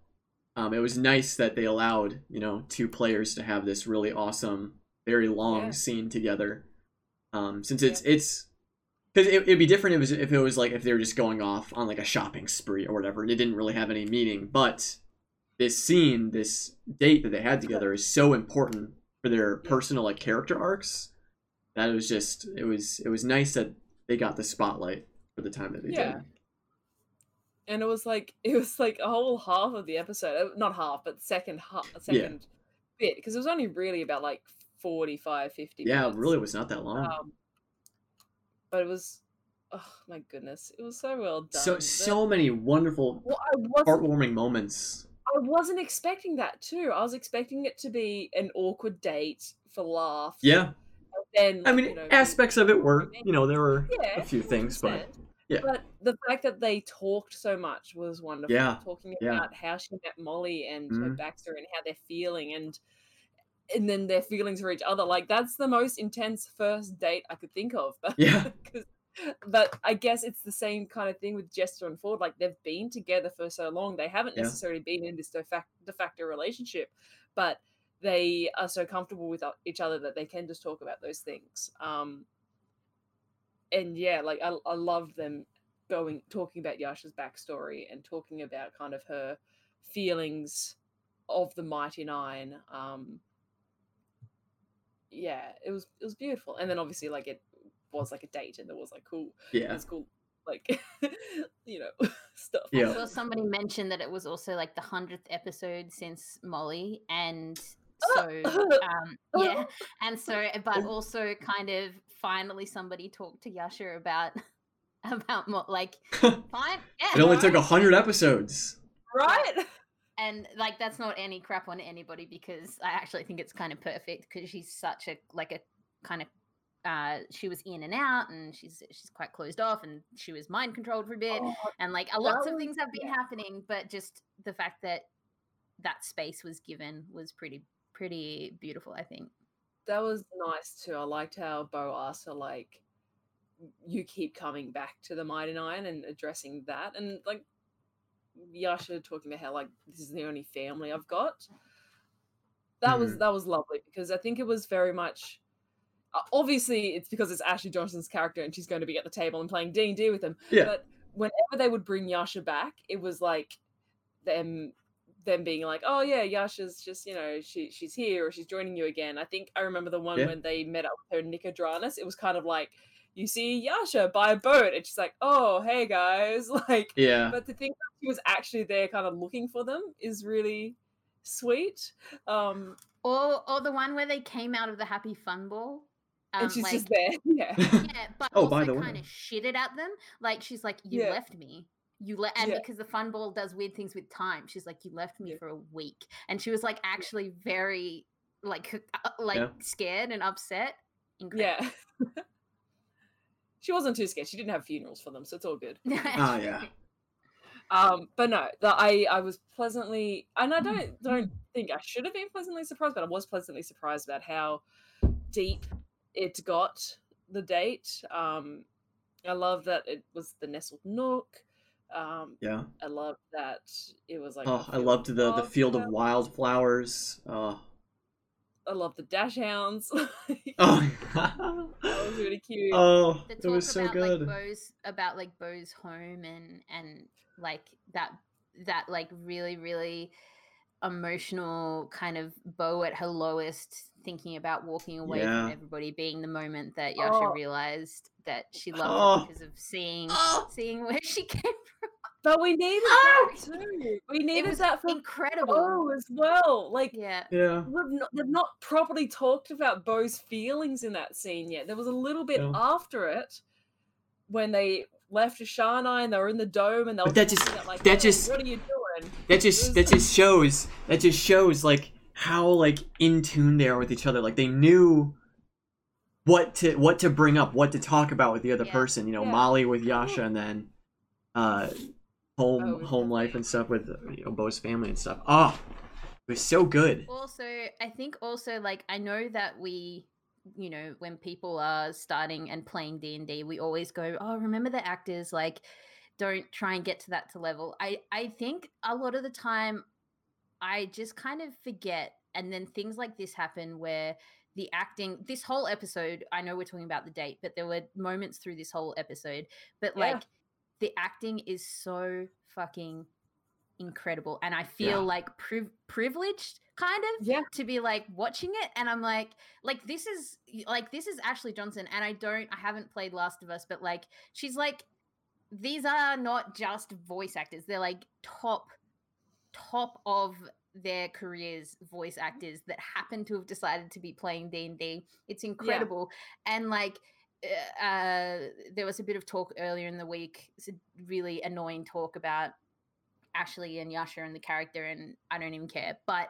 um, it was nice that they allowed, you know, two players to have this really awesome, very long Yeah. scene together. Um, since it's it's because it, it'd be different if it, was, if it was like if they were just going off on like a shopping spree or whatever, and it didn't really have any meaning. But this scene, this date that they had together, is so important for their personal like character arcs. That it was just it was it was nice that they got the spotlight for the time that they Yeah. did. and it was like it was like a whole half of the episode uh, not half but second half second bit because it was only really about like 45 50 Yeah, it really was not that long. um but it was oh my goodness it was so well done so so many wonderful well, heartwarming moments. I wasn't expecting that too. I was expecting it to be an awkward date for laughs. Yeah, Then I mean you know, aspects of it were you know there were yeah, a few things, but 100%. Yeah. But the fact that they talked so much was wonderful. Yeah, Talking yeah. about how she met Molly and her Mhm. backstory and how they're feeling and and then their feelings for each other. Like that's the most intense first date I could think of. yeah. but I guess it's the same kind of thing with Jester and Fjord. Like they've been together for so long, they haven't Yeah. necessarily been in this de facto, de facto relationship, but they are so comfortable with each other that they can just talk about those things. Um, and yeah, like I, I love them going talking about Yasha's backstory and talking about kind of her feelings of the Mighty Nein. Um, yeah, it was it was beautiful, and then obviously like it was like a date, and there was like cool, yeah, that's cool, like you know stuff. Yeah. I saw somebody mention that it was also like the hundredth episode since Molly, and so um, yeah, and so but also kind of finally somebody talked to Yasha about about Mo- like fine. Yeah, it only took right? a hundred episodes. right? and like that's not any crap on anybody because I actually think it's kind of perfect because she's such a like a kind of uh she was in and out and she's she's quite closed off and she was mind controlled for a bit Oh, and like a lots of things have been yeah. happening but just the fact that that space was given was pretty pretty beautiful i think that was nice too. I liked how Beau asked her like, "You keep coming back to the Mighty Nein and addressing that," and like Yasha talking about how like this is the only family I've got. That was Mhm. that was lovely because I think it was very much. uh, Obviously, it's because it's Ashley Johnson's character and she's going to be at the table and playing D and D with them. Yeah. But whenever they would bring Yasha back, it was like them them being like, "Oh yeah, Yasha's just you know she she's here or she's joining you again." I think I remember the one Yeah. when they met up with her Nicodranus. It was kind of like you see Yasha by a boat, and she's like, "Oh hey guys," like. Yeah, But to think that she was actually there, kind of looking for them, is really sweet. Um, or or the one where they came out of the happy fun ball um, and she's like, just there. Yeah. yeah but Oh, also by the way. kind of shitted at them like she's like you Yeah. left me you let and Yeah. because the fun ball does weird things with time she's like you left me Yeah. for a week and she was like actually very like uh, like Yeah. scared and upset Incredible. Yeah. she wasn't too scared. She didn't have funerals for them, so it's all good. Ah, yeah. Um, but no, the, I I was pleasantly, and I don't don't think I should have been pleasantly surprised, but I was pleasantly surprised about how deep it got the date. Um, I love that it was the nestled nook. Um, yeah. I love that it was like. Oh, a I field loved the the field of wildflowers. Oh, I love the dachshunds. oh, that oh, was really cute. oh, the it was so about good. like Beau's about like Beau's home and and like that that like really really emotional kind of Beau at her lowest thinking about walking away Yeah. from everybody being the moment that Yasha Oh. realized that she loved Oh. it because of seeing Oh. seeing where she came from. But we needed Ah! that too. We It needed was that from incredible. Beau as well. Like Yeah. Yeah. we've not, they've not properly talked about Beau's feelings in that scene yet. There was a little bit No. after it when they left Ashana and they were in the dome and they were But that just- talking like, that "Hey, just- what are you doing? That just that just shows that just shows like how like in tune they are with each other. Like they knew what to what to bring up, what to talk about with the other Yeah. person. You know, Yeah. Molly with Yasha, and then uh, home Beau with home the life and stuff with you know Beau's family and stuff. Oh, it was so good. Also, I think also like I know that we you know when people are starting and playing D&D we always go oh remember the actors like don't try and get to that to level. I I think a lot of the time I just kind of forget and then things like this happen where the acting this whole episode I know we're talking about the date but there were moments through this whole episode but Yeah. The acting is so fucking incredible. And i feel Yeah. like priv- privileged kind of Yeah. to be like watching it. And i'm like like this is like this is ashley johnson. And i don't i haven't played last of us but like she's like these are not just voice actors. They're like top top of their careers voice actors that happen to have decided to be playing d&d it's incredible. And like uh, uh, there was a bit of talk earlier in the week it's a really annoying talk about ashley and yasha and the character and i don't even care but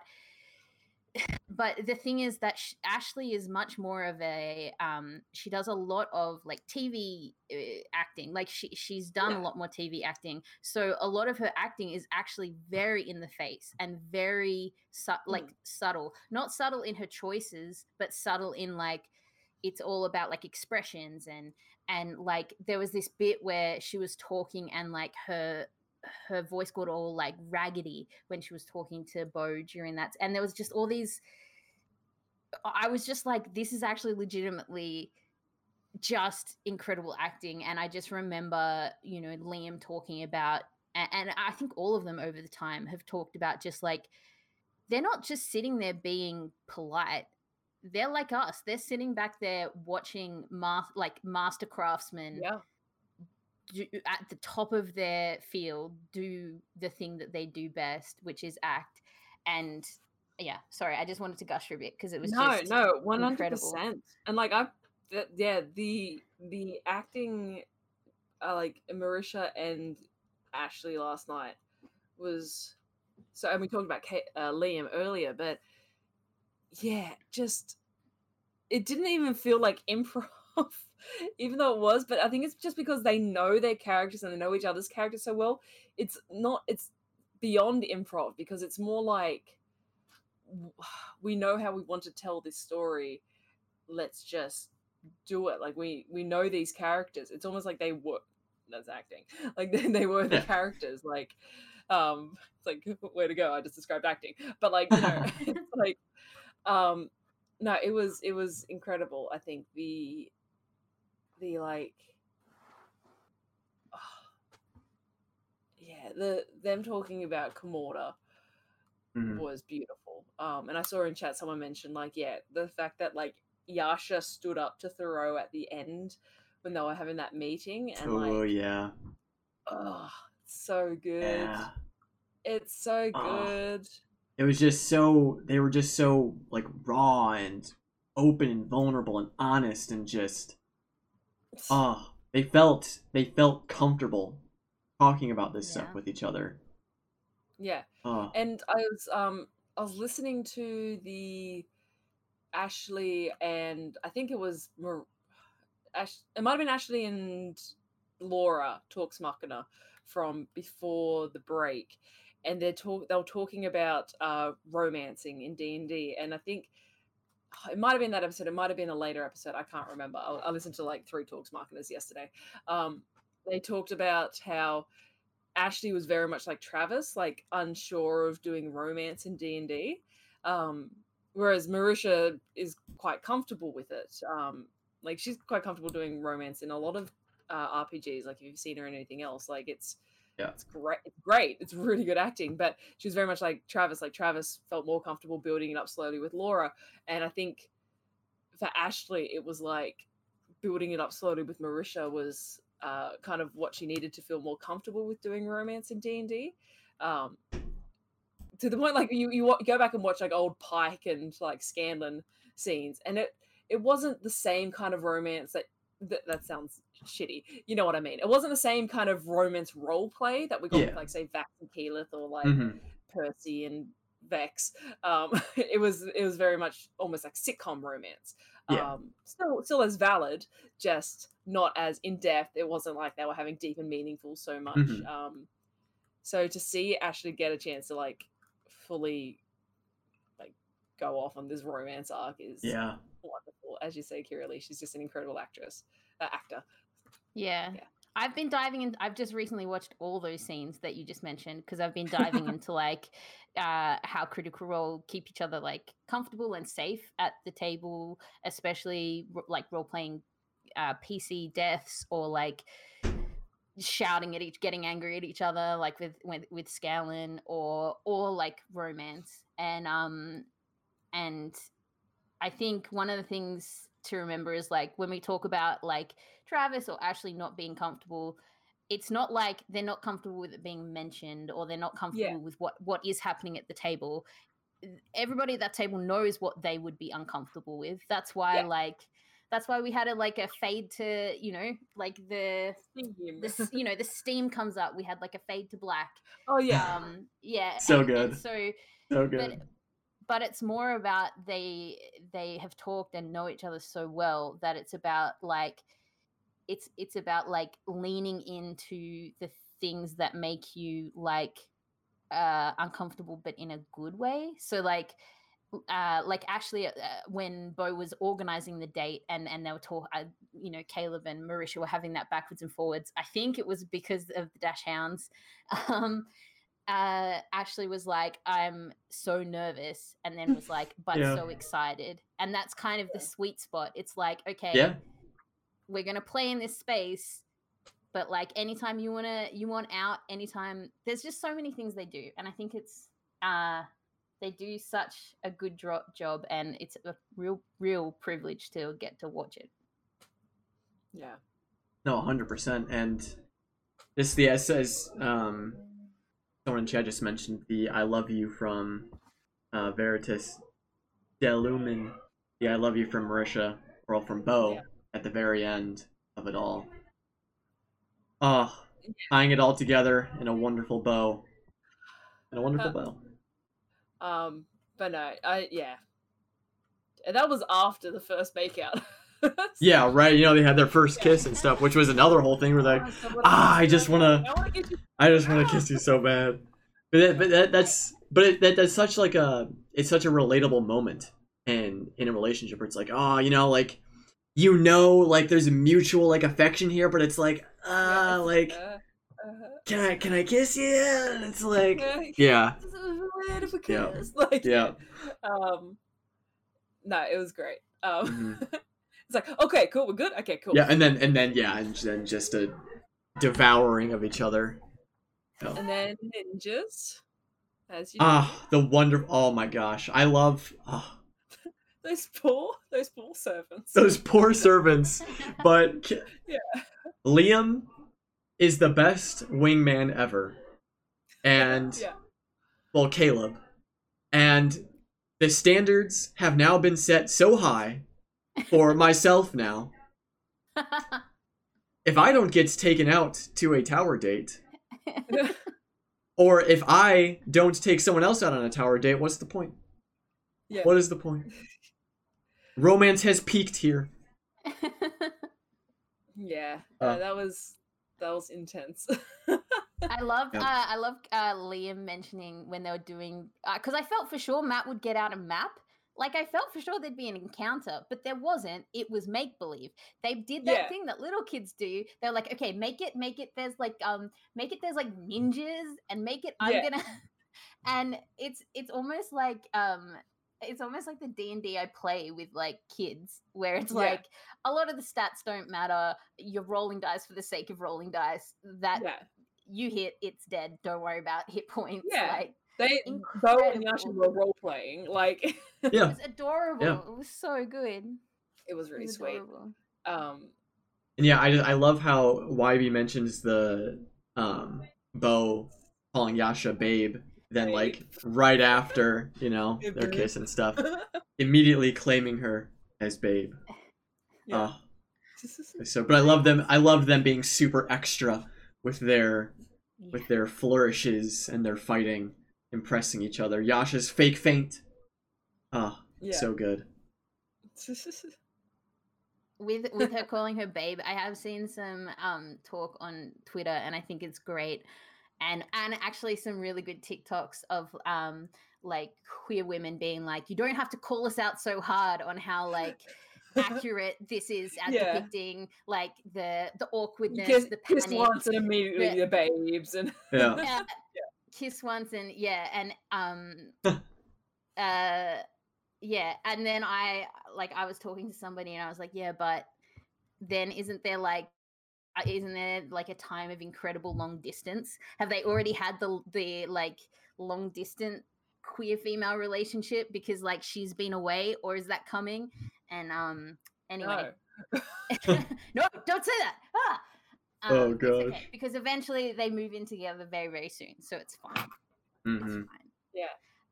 but the thing is that sh- Ashley is much more of a um she does a lot of like TV uh, acting like she she's done Yeah. a lot more TV acting so a lot of her acting is actually very in the face and very su- like subtle not subtle in her choices but subtle in like it's all about like expressions and and like there was this bit where she was talking and like her her voice got all like raggedy when she was talking to Beau during that. And there was just all these. I was just like, this is actually legitimately just incredible acting. And I just remember, you know, Liam talking about, and, I think all of them over the time have talked about just like, they're not just sitting there being polite. They're like us. They're sitting back there watching ma- like master craftsmen Yeah. do, at the top of their field do the thing that they do best, which is act. And yeah, sorry, I just wanted to gush for a bit because it was no, just no, one hundred incredible. percent. And like I, th- yeah, the the acting, uh, like Marisha and Ashley last night was so. And we talked about Kate, uh, Liam earlier, but yeah, just it didn't even feel like improv, even though it was. But I think it's just because they know their characters and they know each other's characters so well. It's not. It's beyond improv because it's more like we know how we want to tell this story let's just do it like we we know these characters it's almost like they were that's acting like they, they were the Yeah. characters like um it's like way to go i just described acting but like you know it's like um no it was it was incredible i think the the like yeah the them talking about Kamordah Mhm. was beautiful. Um, and I saw in chat someone mentioned like, yeah, the fact that like Yasha stood up to Thoreau at the end when they were having that meeting, and Oh like, yeah, oh, so good. yeah. It's so Ah. good. It was just so they were just so like raw and open and vulnerable and honest and just ah they felt they felt comfortable talking about this stuff with each other. yeah, Oh, and I was um I was listening to the Ashley and I think it was Mar- Ash. It might have been Ashley and Laura talks Machina from before the break, and they're talk they were talking about uh, romancing in D and D, and I think it might have been that episode. It might have been a later episode. I can't remember. I, I listened to like three Talks Machinas yesterday. Um, they talked about how Ashley was very much like Travis, like unsure of doing romance in D and D, um, whereas Marisha is quite comfortable with it. Um, like she's quite comfortable doing romance in a lot of uh, RPGs. Like if you've seen her in anything else, like it's Yeah. it's great. It's great. It's really good acting. But she was very much like Travis. Like Travis felt more comfortable building it up slowly with Laura, and I think for Ashley, it was like building it up slowly with Marisha was uh, kind of what she needed to feel more comfortable with doing romance in D and D. Um, to the point, like you you go back and watch like old Pike and like Scanlan scenes, and it it wasn't the same kind of romance that that, that sounds shitty. You know what I mean? It wasn't the same kind of romance role play that we got with like say Vax and Keyleth or like mhm. Percy and Vex. Um, it was it was very much almost like sitcom romance. Yeah. Um, still still as valid, just not as in depth. It wasn't like they were having deep and meaningful so much. Mhm. Um, so to see Ashley get a chance to like fully like go off on this romance arc is yeah. wonderful. As you say, Kira Lee, she's just an incredible actress, uh, actor. Yeah. Yeah. I've been diving in. I've just recently watched all those scenes that you just mentioned because I've been diving into like uh, how Critical Role keep each other like comfortable and safe at the table, especially like role playing uh, PC deaths or like shouting at each getting angry at each other like with with, with Scowlin or or like romance and um and I think one of the things to remember is like when we talk about like Travis or Ashley not being comfortable it's not like they're not comfortable with it being mentioned or they're not comfortable Yeah. with what what is happening at the table everybody at that table knows what they would be uncomfortable with that's why Yeah. like that's why we had a like a fade to you know like the this you know the steam comes up we had like a fade to black oh yeah. um yeah So and- and good. so So but good. but it's more about they they have talked and know each other so well that it's about like it's it's about like leaning into the things that make you like uh uncomfortable but in a good way so like uh like Ashley uh, when Beau was organizing the date and and they were talking uh, you know Caleb and Marisha were having that backwards and forwards I think it was because of the dachshunds um uh Ashley was like I'm so nervous and then was like but Yeah. so excited and that's kind of the sweet spot it's like okay Yeah. We're gonna play in this space but like anytime you wanna you want out anytime there's just so many things they do and i think it's uh they do such a good dro- job and it's a real real privilege to get to watch it yeah. No, hundred percent. And this the as as um someone in chat just mentioned the I love you from uh Veritas Delumen. The I love you from Marisha or all from Beau Yeah. At the very end of it all. Oh, tying it all together in a wonderful bow. In a wonderful Uh, bow. Um, but no, I yeah. And that was after the first makeout. Yeah, right. You know, they had their first kiss and stuff, which was another whole thing where like, So what ah, I just wanna- I wanna you. I just want to kiss you so bad. But that, but that, that's but it, that, that's such like a it's such a relatable moment in in a relationship where it's like oh you know like you know like there's a mutual like affection here but it's like Yeah, uh it's, like uh, uh-huh. can I can I kiss you and it's like Yeah, yeah this a bit Yeah. Like, Yeah. Um, no, it was great. Um, Mhm. it's like, okay, cool, we're good. Okay, cool. yeah and then and then yeah and then just a devouring of each other Oh. And then ninjas, as you do. ah the wonder oh my gosh I love ah, those poor, those poor servants. those poor servants but Yeah. Liam is the best wingman ever, and yeah, well, Caleb, and the standards have now been set so high for myself now. If I don't get taken out to a tower date, or if I don't take someone else out on a tower date, what's the point? yeah. What is the point? Romance has peaked here. yeah. Uh. uh, that was that was intense. I love Yeah. uh, I love uh, Liam mentioning when they were doing because I felt for sure Matt would get out a map. Like I felt for sure there'd be an encounter, but there wasn't. It was make believe. They did that Yeah. thing that little kids do. They're like, okay, make it, make it. There's like, um, make it. There's like ninjas, and make it. I'm Yeah. gonna. And it's it's almost like um, it's almost like the D and D I play with like kids, where it's Yeah. like a lot of the stats don't matter. You're rolling dice for the sake of rolling dice. That yeah, you hit, it's dead. Don't worry about hit points. Yeah. Like they Beau and Yasha Incredible. were role playing. Like Yeah, it was adorable. It was so good. it was It really was sweet. adorable. Um, and yeah, I just, I love how YB mentions the um Beau calling Yasha babe, then Babe. like right after you know Yeah, their kiss and stuff, immediately claiming her as babe. yeah. Oh, so but I love them. I love them being super extra with their with their flourishes and their fighting, impressing each other. Yasha's fake faint Ah, yeah. so good. with with her calling her babe i have seen some um talk on twitter and i think it's great and and actually some really good tiktoks of um like queer women being like you don't have to call us out so hard on how like accurate this is at Yeah. depicting like the the awkwardness kiss, the kiss once and immediately the- the babes and Yeah. yeah, kiss once and yeah and um uh yeah and then i like i was talking to somebody and i was like yeah but then isn't there like isn't there like a time of incredible long distance? Have they already had the the like long distance queer female relationship because like she's been away, or is that coming? And um, anyway, No. no, don't say that. Ah! Oh, Um, it's okay, because eventually they move in together very very soon, so it's fine. Mhm. It's fine.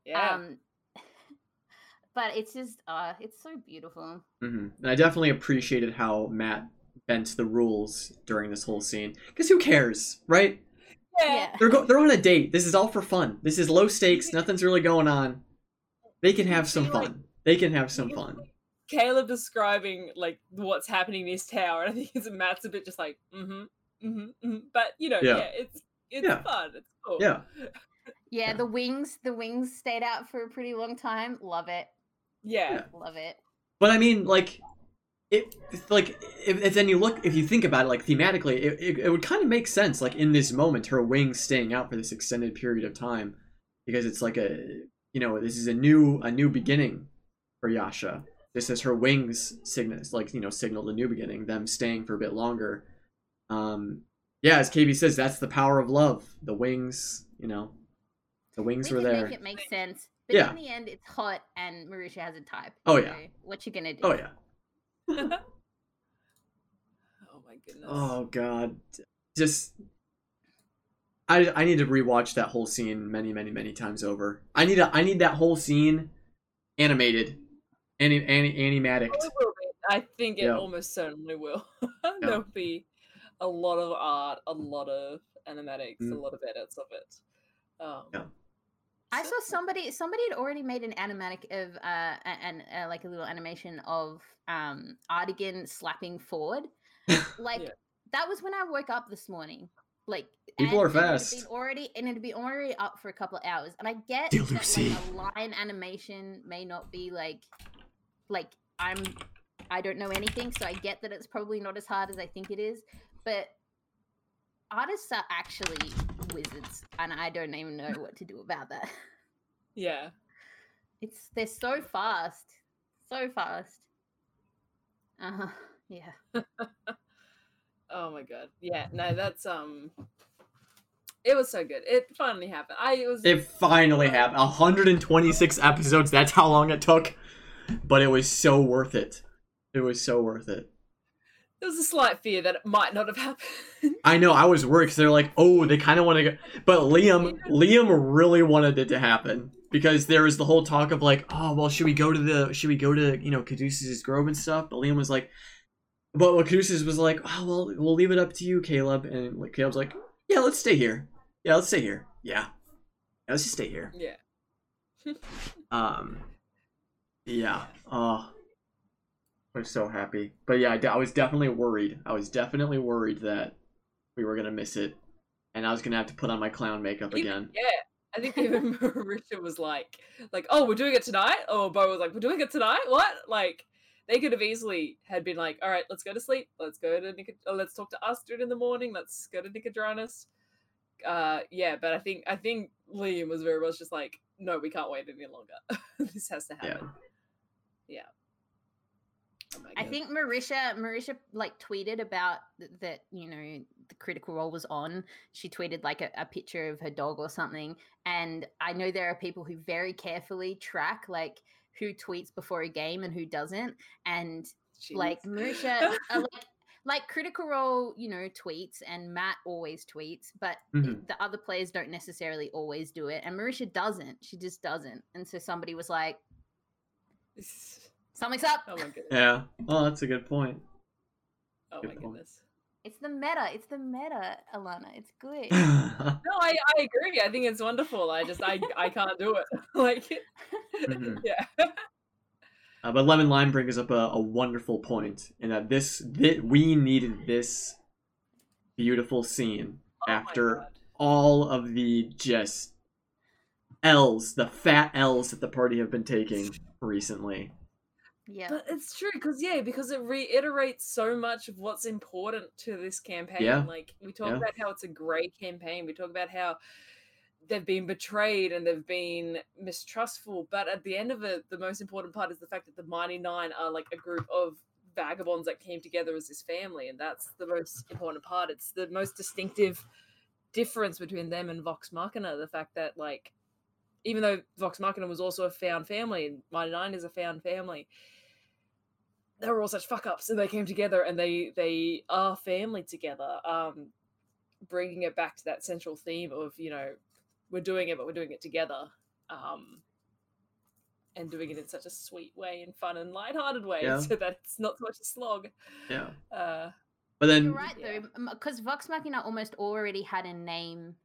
Yeah. Um, but it's just uh, it's so beautiful. hmm And I definitely appreciated how Matt bent the rules during this whole scene. Because who cares, right? Yeah. They're go- they're on a date. This is all for fun. This is low stakes. Nothing's really going on. They can have some fun. They can have some fun. Caleb describing like what's happening in his tower, and I think it's Matt's a bit just like, mm-hmm, mm-hmm, mm-hmm. But you know, Yeah. yeah, it's it's Yeah. fun. It's cool. Yeah. yeah, Yeah. The wings, the wings stayed out for a pretty long time. Love it, Yeah. Yeah. love it. But I mean, like, it it's like if, if then you look if you think about it, like thematically, it, it, it would kind of make sense. Like in this moment, her wings staying out for this extended period of time, because it's like a you know this is a new a new beginning for Yasha. This is her wings signals, like you know, signaled the new beginning. Them staying for a bit longer. Um, yeah, as KB says, that's the power of love. The wings, you know, the wings we were there. make it makes sense, but Yeah. in the end, it's hot and Marisha has a type. Oh, yeah. so what you gonna do? Oh yeah. oh my goodness. Oh god. Just I I need to rewatch that whole scene many, many, many times over. I need a, I need that whole scene animated. Any any animatic. It will be. I think it Yeah. almost certainly will. There'll be a lot of art, a lot of animatics, a Mm. lot of edits of it. Um, Yeah. I saw somebody somebody had already made an animatic of uh and uh, like a little animation of um Artagan slapping Fjord. Like Yeah. that was when I woke up this morning. Like People are fast. been already and it'd be already up for a couple of hours. And I get that like a line animation may not be like like I'm I don't know anything, so I get that it's probably not as hard as I think it is. But artists are actually wizards, and I don't even know what to do about that. Yeah. It's they're so fast, so fast. Uh huh. Yeah. Oh my god. Yeah. No, that's um. It was so good. It finally happened. I it was. It finally happened. 126 episodes, that's how long it took. But it was so worth it. It was so worth it. There was a slight fear that it might not have happened. I know, I was worried because they're like, oh, they kind of want to go. But Liam, Liam really wanted it to happen because there was the whole talk of like, oh, well, should we go to the, should we go to, you know, Caduceus' grove and stuff? But Liam was like, but well, Caduceus was like, oh, well, we'll leave it up to you, Caleb. And like, Caleb's like, yeah, let's stay here. Yeah, let's stay here. Yeah, yeah let's just stay here. yeah. Um, yeah. Oh, I'm so happy. But yeah, I, I was definitely worried. I was definitely worried that we were gonna miss it, and I was gonna have to put on my clown makeup Even- again. Yeah. I think even Marisha was like, like, oh, we're doing it tonight. Oh, Beau was like, we're doing it tonight. What? Like, they could have easily had been like, all right, let's go to sleep. Let's go to Nicod- oh, let's talk to Astrid in the morning. Let's go to Nicodranus. Uh, yeah, but I think I think Liam was very much just like, no, we can't wait any longer. this has to happen. Yeah. happen. Yeah. Oh I think Marisha Marisha like tweeted about th- that you know the critical role was on. She tweeted like a, a picture of her dog or something, and I know there are people who very carefully track like who tweets before a game and who doesn't, and like Marisha uh, like like critical role you know tweets and Matt always tweets, but Mhm. the other players don't necessarily always do it, and Marisha doesn't. She just doesn't, and so somebody was like, "Something's up." oh my goodness. Yeah. Oh, that's a good point. Oh Good my point. goodness. It's the meta. It's the meta, Alana. It's good. No, I, I agree. I think it's wonderful. I just I I can't do it. like Mhm. yeah. Uh, but Lemon Lime brings up a, a wonderful point in that this, thi- we needed this beautiful scene Oh after all of the just L's, the fat L's that the party have been taking recently. Yeah. But it's true because yeah, because it reiterates so much of what's important to this campaign. Yeah. Like we talk Yeah. about how it's a great campaign. We talk about how they've been betrayed and they've been mistrustful. But at the end of it, the most important part is the fact that the Mighty Nein are like a group of vagabonds that came together as this family, and that's the most important part. It's the most distinctive difference between them and Vox Machina. The fact that like, even though Vox Machina was also a found family, and Mighty Nein is a found family, they were all such fuck ups, and they came together, and they they are family together. Um, bringing it back to that central theme of you know, we're doing it, but we're doing it together. Um, and doing it in such a sweet way and fun and light-hearted way Yeah. so that it's not so much a slog Yeah. uh But then You're right Yeah. though, because Vox Machina almost already had a name.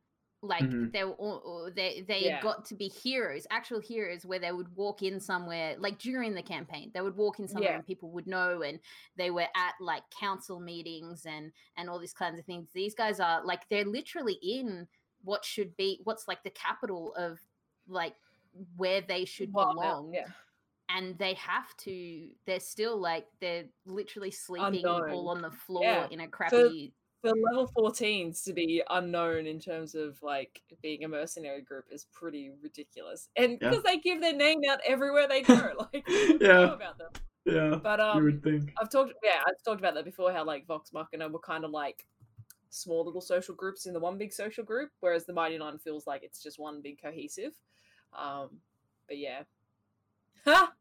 Like Mhm. they were, they they Yeah. got to be heroes, actual heroes, where they would walk in somewhere, like during the campaign, they would walk in somewhere Yeah. and people would know, and they were at like council meetings and and all these kinds of things. These guys are like they're literally in what should be what's like the capital of like where they should Well, belong yeah and they have to they're still like they're literally sleeping all on the floor in a crappy for level 14s to be unknown in terms of like being a mercenary group is pretty ridiculous and Yeah. because they give their name out everywhere they go like Yeah. about them yeah, but you um would think. I've talked, yeah, I've talked about that before. How like Vox Machina were kind of like small little social groups in the one big social group, whereas the Mighty Nein feels like it's just one big cohesive. Um, but yeah, ha,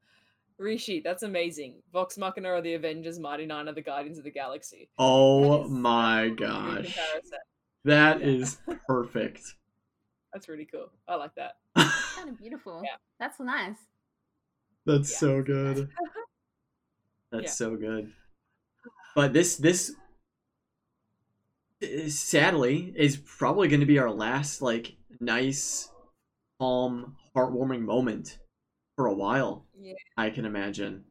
Rishi, that's amazing. Vox Machina are the Avengers, Mighty Nein are the Guardians of the Galaxy. Oh my a gosh. comparison. That Yeah. is perfect. That's really cool. I like that. kind of beautiful Yeah. that's nice That's Yeah. so good. That's Yeah. so good. But this this sadly is probably going to be our last like nice, calm, heartwarming moment for a while. Yeah. I can imagine.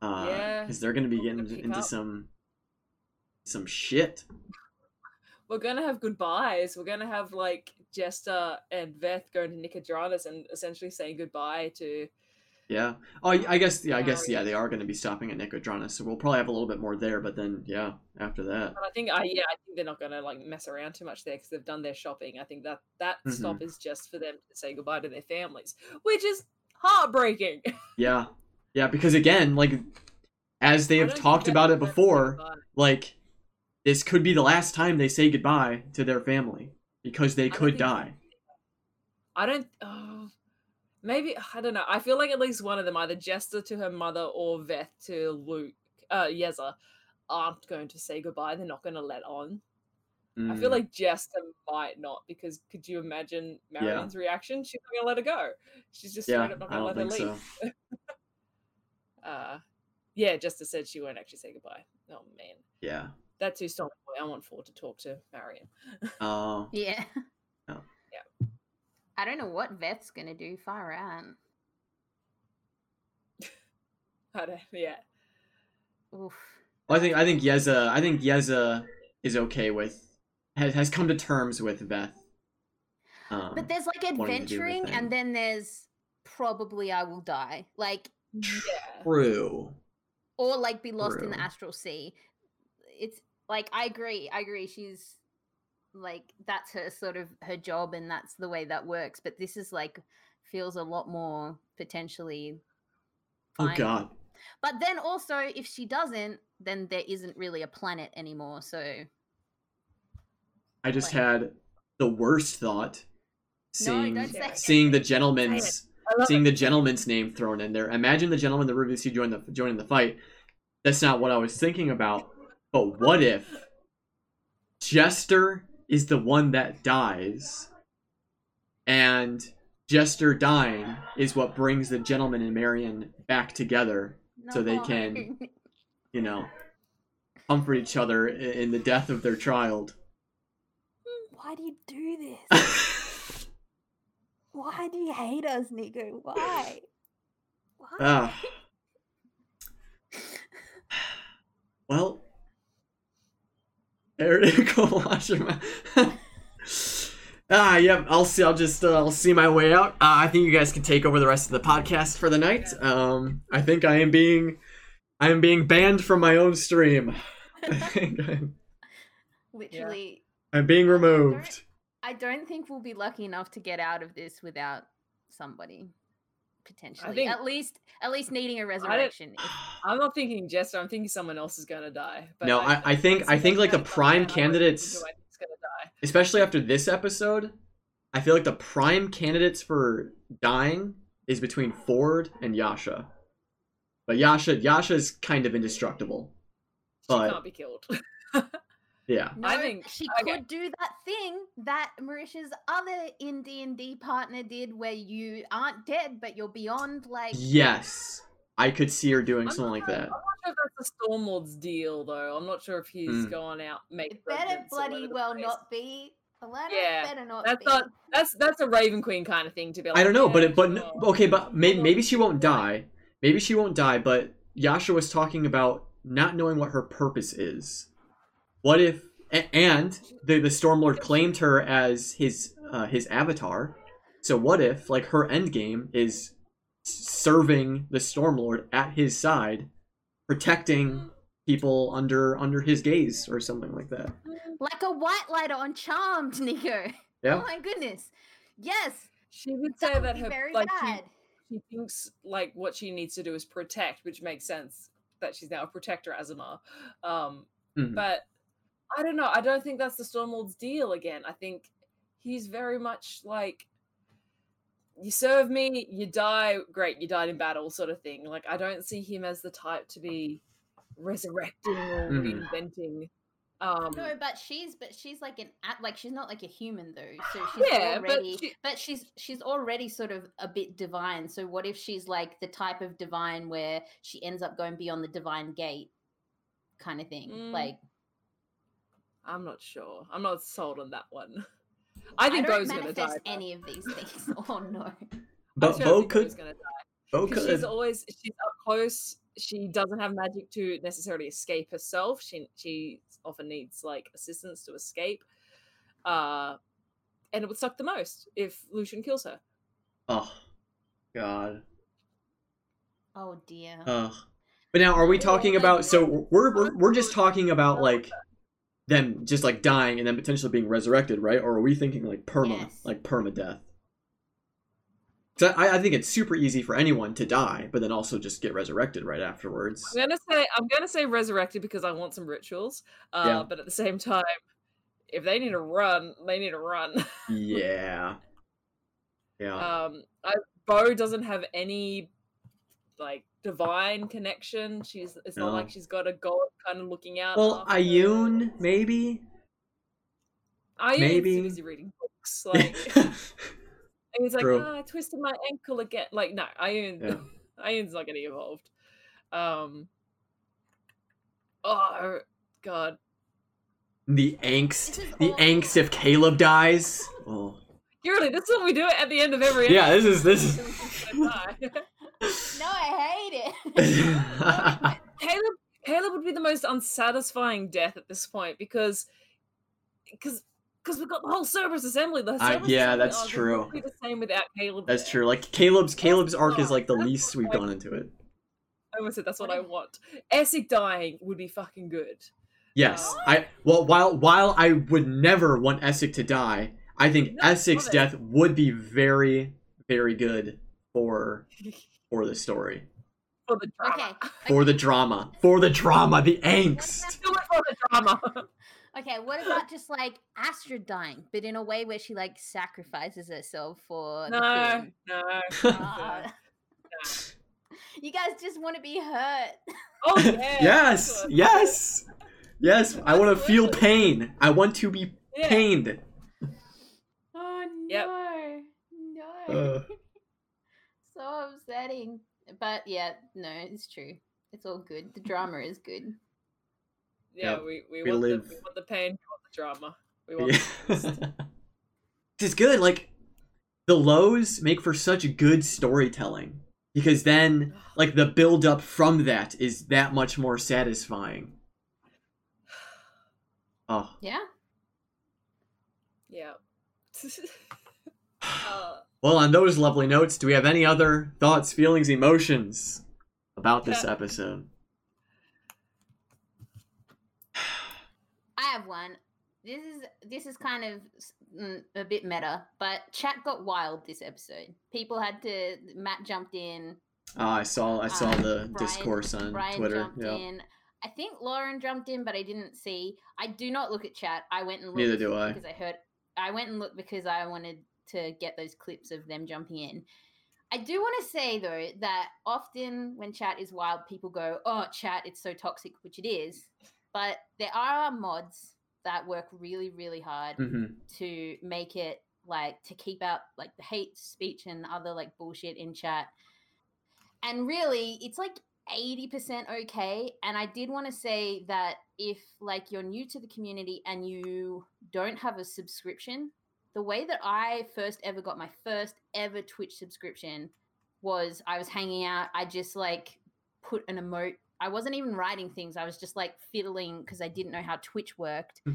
Uh, Yeah. because they're going to be getting into up. some some shit. We're gonna have goodbyes. We're gonna have like Jester and Veth going to Nicodranus and essentially saying goodbye to Yeah. Oh, I I guess. Yeah. I guess. Yeah. They are going to be stopping at Nicodranus, so we'll probably have a little bit more there. But then, yeah, after that. But I think I yeah, I think they're not gonna like mess around too much there because they've done their shopping. I think that that stop is just for them to say goodbye to their families, which is heartbreaking. Yeah. Yeah. Because again, like, as they have talked about it before, like, this could be the last time they say goodbye to their family because they could think- die. I don't. Oh, maybe I don't know. I feel like at least one of them, either Jester to her mother or Veth to Luc, uh, Yeza, aren't going to say goodbye. They're not going to let on. I feel Mm, like Jester might not because could you imagine Marion's reaction? She's not going to let her go. She's just yeah, straight up not going to let her leave. so. Uh, yeah, Jester said she won't actually say goodbye. Oh man, Yeah. that's too strong. I want Fjord to talk to Marion. Oh. yeah Oh. Yeah. i don't know what Veth's gonna do far out I don't, yeah, Oof. I think I think Yeza I think Yeza is okay with has has come to terms with Veth. Um, but there's like wanting the adventuring and then there's probably i will die like yeah. true. or like be lost in the astral sea it's like i agree i agree she's like that's her sort of her job and that's the way that works but this is like feels a lot more potentially Oh. God. but then also if she doesn't then there isn't really a planet anymore so I just Like- had the worst thought. Seeing it. seeing the gentleman's seeing it. the gentleman's name thrown in there. Imagine the gentleman that refused to join the joining the fight. That's not what I was thinking about. But what if Jester is the one that dies, and Jester dying is what brings the gentleman and Marion back together? So they can- You know, comfort each other in the death of their child. Why do you do this why do you hate us nico why why Ah. Well, Eric, go wash your mouth. ah, yep. I'll see. I'll just. Uh, I'll see my way out. Uh, I think you guys can take over the rest of the podcast for the night. Um, I think I am being, I am being banned from my own stream. I think I'm, literally I'm being removed. I don't think we'll be lucky enough to get out of this without somebody. potentially. think- at least at least needing a resurrection. If- I'm not thinking Jester. I'm thinking someone else is gonna die. But No, I- I think- I see think, like, the prime out, I wouldn't candidates- think who I think's gonna die. especially after this episode, I feel like the prime candidates for dying is between Fjord and Yasha. But Yasha, Yasha's kind of indestructible. She But can't be killed. yeah, no, I think- she okay. could do that thing that Marisha's other in D and D partner did, where you aren't dead but you're beyond. Like yes, I could see her doing I'm something not like sure- that. I'm not sure if that's the Stormlord's deal, though. I'm not sure if he's Mm. going out make. it better bloody well place. not be. The Yeah, better not That's be. not. That's that's a Raven Queen kind of thing to be like. I don't know, but it, but sure. okay, but maybe maybe she won't die. Maybe she won't die. But Yasha was talking about not knowing what her purpose is. What if and the the Stormlord claimed her as his uh, his avatar. So what if like her end game is serving the Stormlord at his side, protecting people under under his gaze or something like that. like a white lighter on Charmed, Nico. Yeah. Oh my goodness. Yes. She would say That that would be her very like she, bad. she thinks like what she needs to do is protect, which makes sense that she's now a protector Aasimar. Um, Mhm. but I don't know. I don't think that's the Stormlord's deal again. I think he's very much like you serve me, you die, great, you died in battle, sort of thing. Like I don't see him as the type to be resurrecting or Mhm. reinventing. Um, No, but she's but she's like an at like she's not like a human though. So she's yeah, but already she, but she's she's already sort of a bit divine. So what if she's like the type of divine where she ends up going beyond the divine gate kind of thing? Mm, like I'm not sure. I'm not sold on that one. I think don't Beau's gonna manifest die. though. any of these things. oh no. But Actually, I Beau could Beau's gonna die. Beau because she's always she's up close. She doesn't have magic to necessarily escape herself. She she often needs like assistance to escape. Uh, and it would suck the most if Lucien kills her. Oh God. Oh dear. Ugh. But now, are we talking about? So we're we're, we're just talking about like them just like dying and then potentially being resurrected, right? Or are we thinking like perma, Yes. like permadeath? Because I, I think it's super easy for anyone to die, but then also just get resurrected right afterwards. I'm gonna say I'm gonna say resurrected because I want some rituals. Uh, Yeah. But at the same time, if they need to run, they need to run. Yeah. Yeah. um, I, Beau doesn't have any like divine connection. She's it's not like she's got a god kind of looking out. well, her. Ioun maybe. Ioun's maybe. too busy reading books. Like and he's like, oh, I twisted my ankle again. Like, no, Ioun, Yeah. Ioun's not getting involved. Um. Oh God, the angst, the awful. angst if Caleb dies. Oh. Really, this is what we do at the end of every. Yeah, this is this is. Gonna die. No, I hate it. Caleb, Caleb would be the most unsatisfying death at this point because, because. Because we've got the whole Cerberus assembly. The I- Cerberus yeah, assembly that's true. be the same without Caleb. That's there. true. Like Caleb's Caleb's arc is like the that's least we've gone into it. I almost said that's what What I want. Essek dying would be fucking good. Yes, Uh, I well while while I would never want Essek to die, I think No, Essek's death would be very very good for for the story, for the drama. Okay. for the drama, for the drama, the angst. Do it for the drama. Okay, what about just like Astrid dying, but in a way where she like sacrifices herself for the no, queen? no. Ah. you guys just want to be hurt. Oh yeah. yes, yes, yes. I want to feel pain. I want to be Yeah. pained. Oh Yep. no, no. Uh. So upsetting. But yeah, no, it's true. It's all good. The drama is good. Yeah, Yep. we, we, We want live- the we want the pain, we want the drama. We want the angst. Is good. Like the lows make for such good storytelling because then like the build up from that is that much more satisfying. Oh, Yeah. Yeah. uh, well, on those lovely notes, do we have any other thoughts, feelings, emotions about this episode? I have one. this is this is kind of mm, a bit meta, but chat got wild this episode. People had to. Matt jumped in. Ah, I saw I saw Uh, the Brian- discourse on Brian Twitter. jumped Yeah. in. I think Lauren jumped in, but I didn't see. I do not look at chat. I went and looked Neither do I. because I heard. I went and looked because I wanted to get those clips of them jumping in. I do want to say though that often when chat is wild, people go, "Oh, chat, it's so toxic," which it is. But there are mods that work really, really hard hmm to make it like to keep out like the hate speech and other like bullshit in chat. And really, it's like 80% okay. And I did want to say that if like you're new to the community and you don't have a subscription, the way that I first ever got my first ever Twitch subscription was I was hanging out, I just like put an emote. I wasn't even writing things. I was just like fiddling because I didn't know how Twitch worked hmm.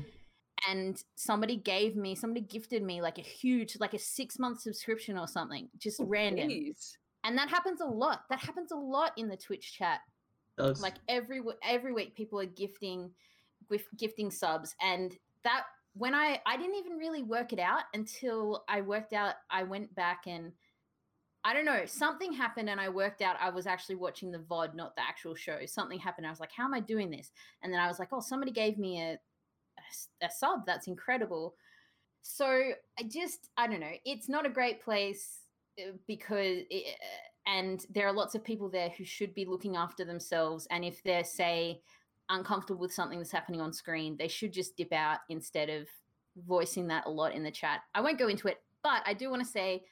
and somebody gave me somebody gifted me like a huge like a six month subscription or something just oh, random Jeez. and that happens a lot that happens a lot in the twitch chat like every every week people are gifting gifting subs and that when i i didn't even really work it out until i worked out i went back and i don't know something happened and i worked out i was actually watching the vod not the actual show. Something happened i was like how am i doing this? And then i was like oh somebody gave me a a sub that's incredible. So i just i don't know it's not a great place uh, because it, and there are lots of people there who should be looking after themselves and if they're say uncomfortable with something that's happening on screen they should just dip out instead of voicing that a lot in the chat. I won't go into it but i do want to say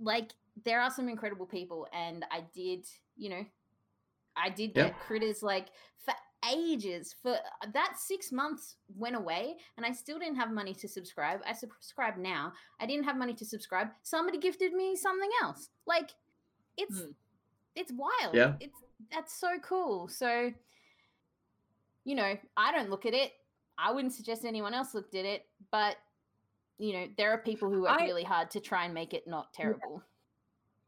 like there are some incredible people and i did you know i did get critters like for ages for that six months went away and i still didn't have money to subscribe. I subscribe now. I didn't have money to subscribe. Somebody gifted me something else. Like it's Hmm. it's wild. Yeah. it's that's so cool. So you know i don't look at it i wouldn't suggest anyone else looked at it but you know there are people who work I- really hard to try and make it not terrible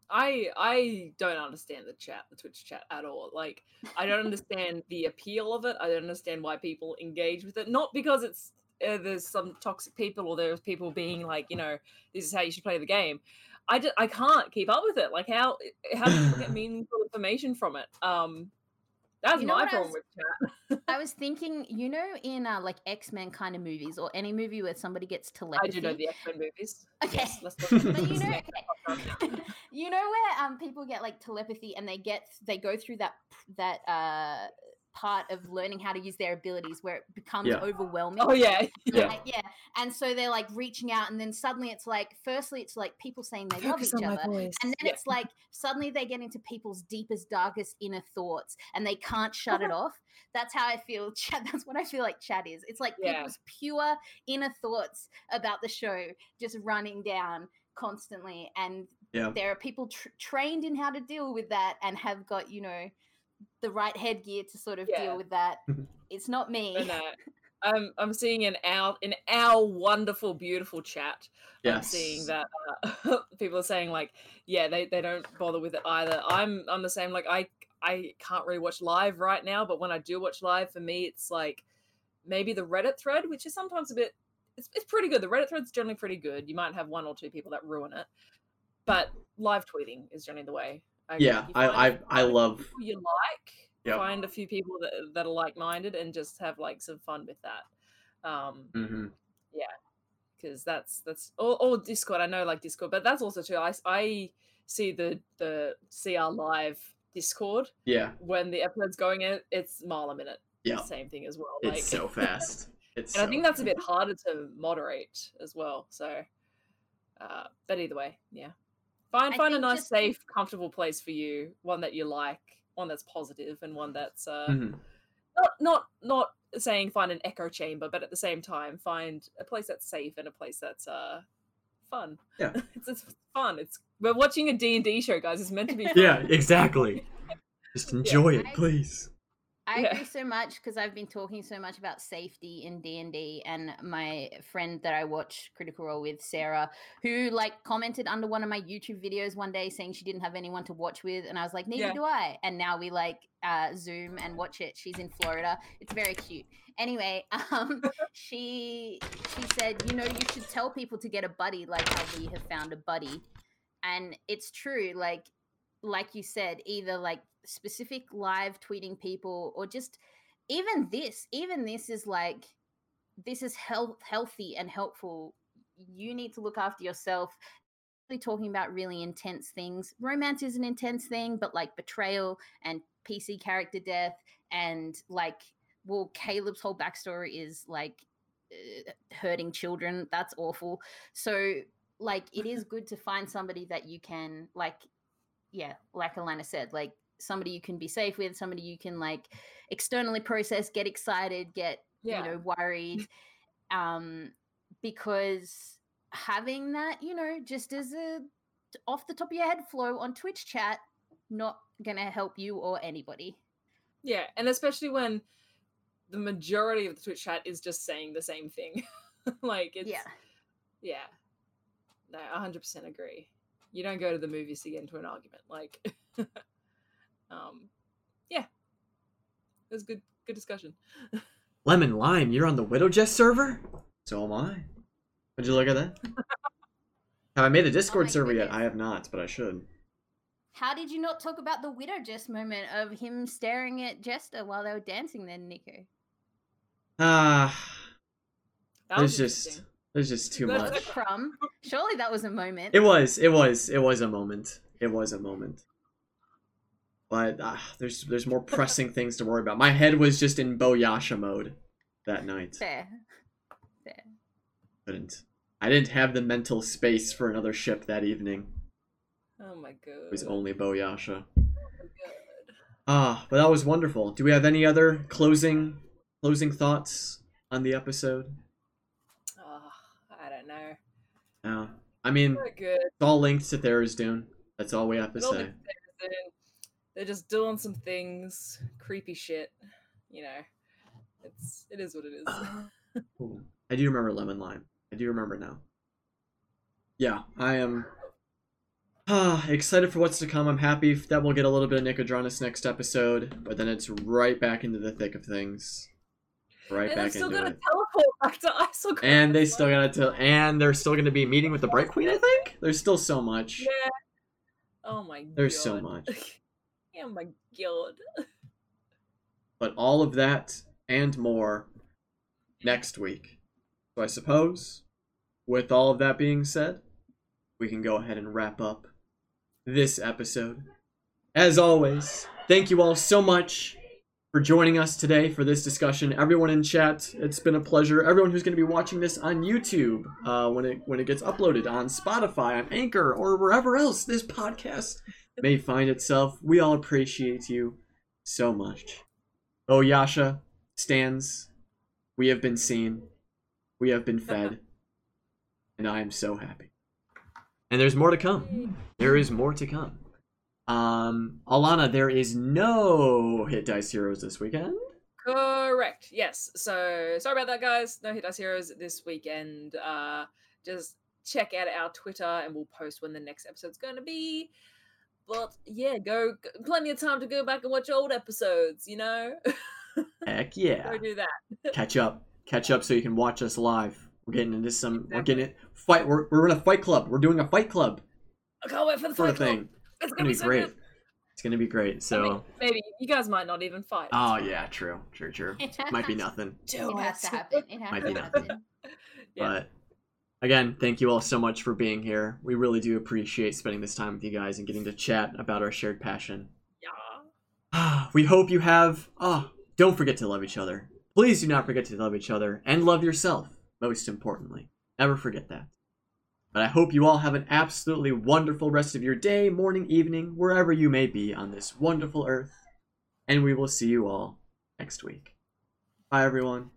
I I don't understand the chat, the Twitch chat at all. Like I don't understand the appeal of it. I don't understand why people engage with it. Not because it's uh, there's some toxic people or there's people being like, you know, this is how you should play the game. I just, I can't keep up with it. Like how how do you get meaningful information from it? Um, that's You know my problem was- with chat. i was thinking you know in uh, like x-men kind of movies or any movie where somebody gets telepathy. I do know the X Men movies. Okay. Yes, let's talk about you know next podcast now. you know where um people get like telepathy and they get they go through that that uh part of learning how to use their abilities where it becomes Yeah. overwhelming Oh yeah, Yeah. Like, yeah and so they're like reaching out and then suddenly it's like firstly it's like people saying they love each other voice. and then Yeah. it's like suddenly they get into people's deepest darkest inner thoughts and they can't shut it off that's how i feel chat that's what i feel like chat is it's like Yeah. people's pure inner thoughts about the show just running down constantly and Yeah. there are people tr- trained in how to deal with that and have got you know the right headgear to sort of Yeah. deal with that it's not me no, I'm I'm seeing in our in our wonderful, beautiful chat. I'm seeing that uh, people are saying like, yeah, they, they don't bother with it either. I'm I'm the same. Like I I can't really watch live right now, but when I do watch live, for me, it's like maybe the Reddit thread, which is sometimes a bit. It's, it's pretty good. The Reddit thread's generally pretty good. You might have one or two people that ruin it, but live tweeting is generally the way. Yeah, I I, I love. you like Yep. find a few people that, that are like-minded and just have like some fun with that um hmm because that's that's or, or discord i know like discord but that's also too i, I see the the cr live discord Yeah, when the episode's going in it's mile a minute yeah. same thing as well It's so fast. It's and i think that's a bit harder to moderate as well so uh but either way yeah find I find a nice just- safe comfortable place for you one that you like one that's positive and one that's uh Mhm. not not not saying find an echo chamber, but at the same time find a place that's safe and a place that's uh fun. Yeah. it's, it's fun. It's we're watching a D and D show, guys. It's meant to be. Fun. Yeah, exactly. Just enjoy it, I- please. I Yeah. agree so much because I've been talking so much about safety in D and D, and my friend that I watch Critical Role with, Sarah, who like commented under one of my YouTube videos one day saying she didn't have anyone to watch with, and I was like, neither Yeah. do I. And now we like uh, Zoom and watch it. She's in Florida. It's very cute. Anyway, um, she she said, you know, you should tell people to get a buddy, like how we have found a buddy, and it's true. Like like you said, either like specific live tweeting people or just even this, even this is like this is health healthy and helpful. You need to look after yourself. Talking about really intense things. Romance is an intense thing, but like betrayal and PC character death and like well, Caleb's whole backstory is like uh, hurting children. That's awful. So like it is good to find somebody that you can like yeah, like Alana said, like somebody you can be safe with, somebody you can like externally process, get excited, get Yeah. you know worried, um, because having that, you know, just as a off the top of your head flow on Twitch chat, not gonna help you or anybody. Yeah, and especially when the majority of the Twitch chat is just saying the same thing. like it's yeah, yeah. No, hundred percent agree. You don't go to the movies to get into an argument. Like um yeah. It was good good discussion. Lemon Lime, you're on the Widojest server? So am I. Would you look at that? Have I made a Discord my server yet? I have not, but I should. How did you not talk about the Widojest moment of him staring at Jester while they were dancing then, Nico? Ah, That there's was just interesting. There's just too That's much. A crumb. Surely that was a moment. It was, it was, it was a moment. It was a moment. But ah, there's there's more pressing things to worry about. My head was just in Beauyasha mode that night. Fair. Fair. Couldn't. I didn't have the mental space for another ship that evening. Oh my god. It was only Beauyasha. Oh my God. Ah, but that was wonderful. Do we have any other closing closing thoughts on the episode? Oh, I don't know. No. I mean, it's all linked to Tharizdun. That's all we have to It say. makes sense, and They're just doing some things, creepy shit. You know, it's it is what it is. I do remember lemon lime. I do remember now. Yeah, I am ah, excited for what's to come. I'm happy that we'll get a little bit of Nicodranas next episode, but then it's right back into the thick of things. Right and back they're still into gonna it. teleport back to And they still gotta tell and they're still gonna be meeting with the Bright Queen, I think? There's still so much. Yeah. Oh my god. There's so much. oh my god. But all of that and more next week. So I suppose, with all of that being said, we can go ahead and wrap up this episode. As always, thank you all so much for joining us today for this discussion. Everyone in chat, it's been a pleasure. Everyone who's going to be watching this on YouTube uh, when it when it gets uploaded on Spotify, on Anchor, or wherever else this podcast may find itself, we all appreciate you so much. Oh, Yasha stands. We have been seen. We have been fed. and I am so happy. And there's more to come. There is more to come. Um, Alana, there is no Hit Dice Heroes this weekend. Correct. Yes. So sorry about that, guys. No Hit Dice Heroes this weekend. Uh, just check out our Twitter, and we'll post when the next episode's going to be. But yeah, go. Plenty of time to go back and watch old episodes. You know, Heck yeah. go do that. Catch up. Catch up so you can watch us live. We're getting into some. We're getting it. Fight. We're, we're in a fight club. We're doing a fight club I can't wait for the fight club. thing. It's It's gonna gonna be be so great. good. It's gonna be great. I So. mean, maybe you guys might not even fight. Oh yeah, true, true, true. Might be nothing. Do It has to happen. It has Might to be happen. nothing. Yeah. But again, thank you all so much for being here. We really do appreciate spending this time with you guys and getting to chat about our shared passion. Yeah. we hope you have. Oh, don't forget to love each other. Please do not forget to love each other and love yourself, most importantly. Never forget that. But I hope you all have an absolutely wonderful rest of your day, morning, evening, wherever you may be on this wonderful earth. And we will see you all next week. Bye, everyone.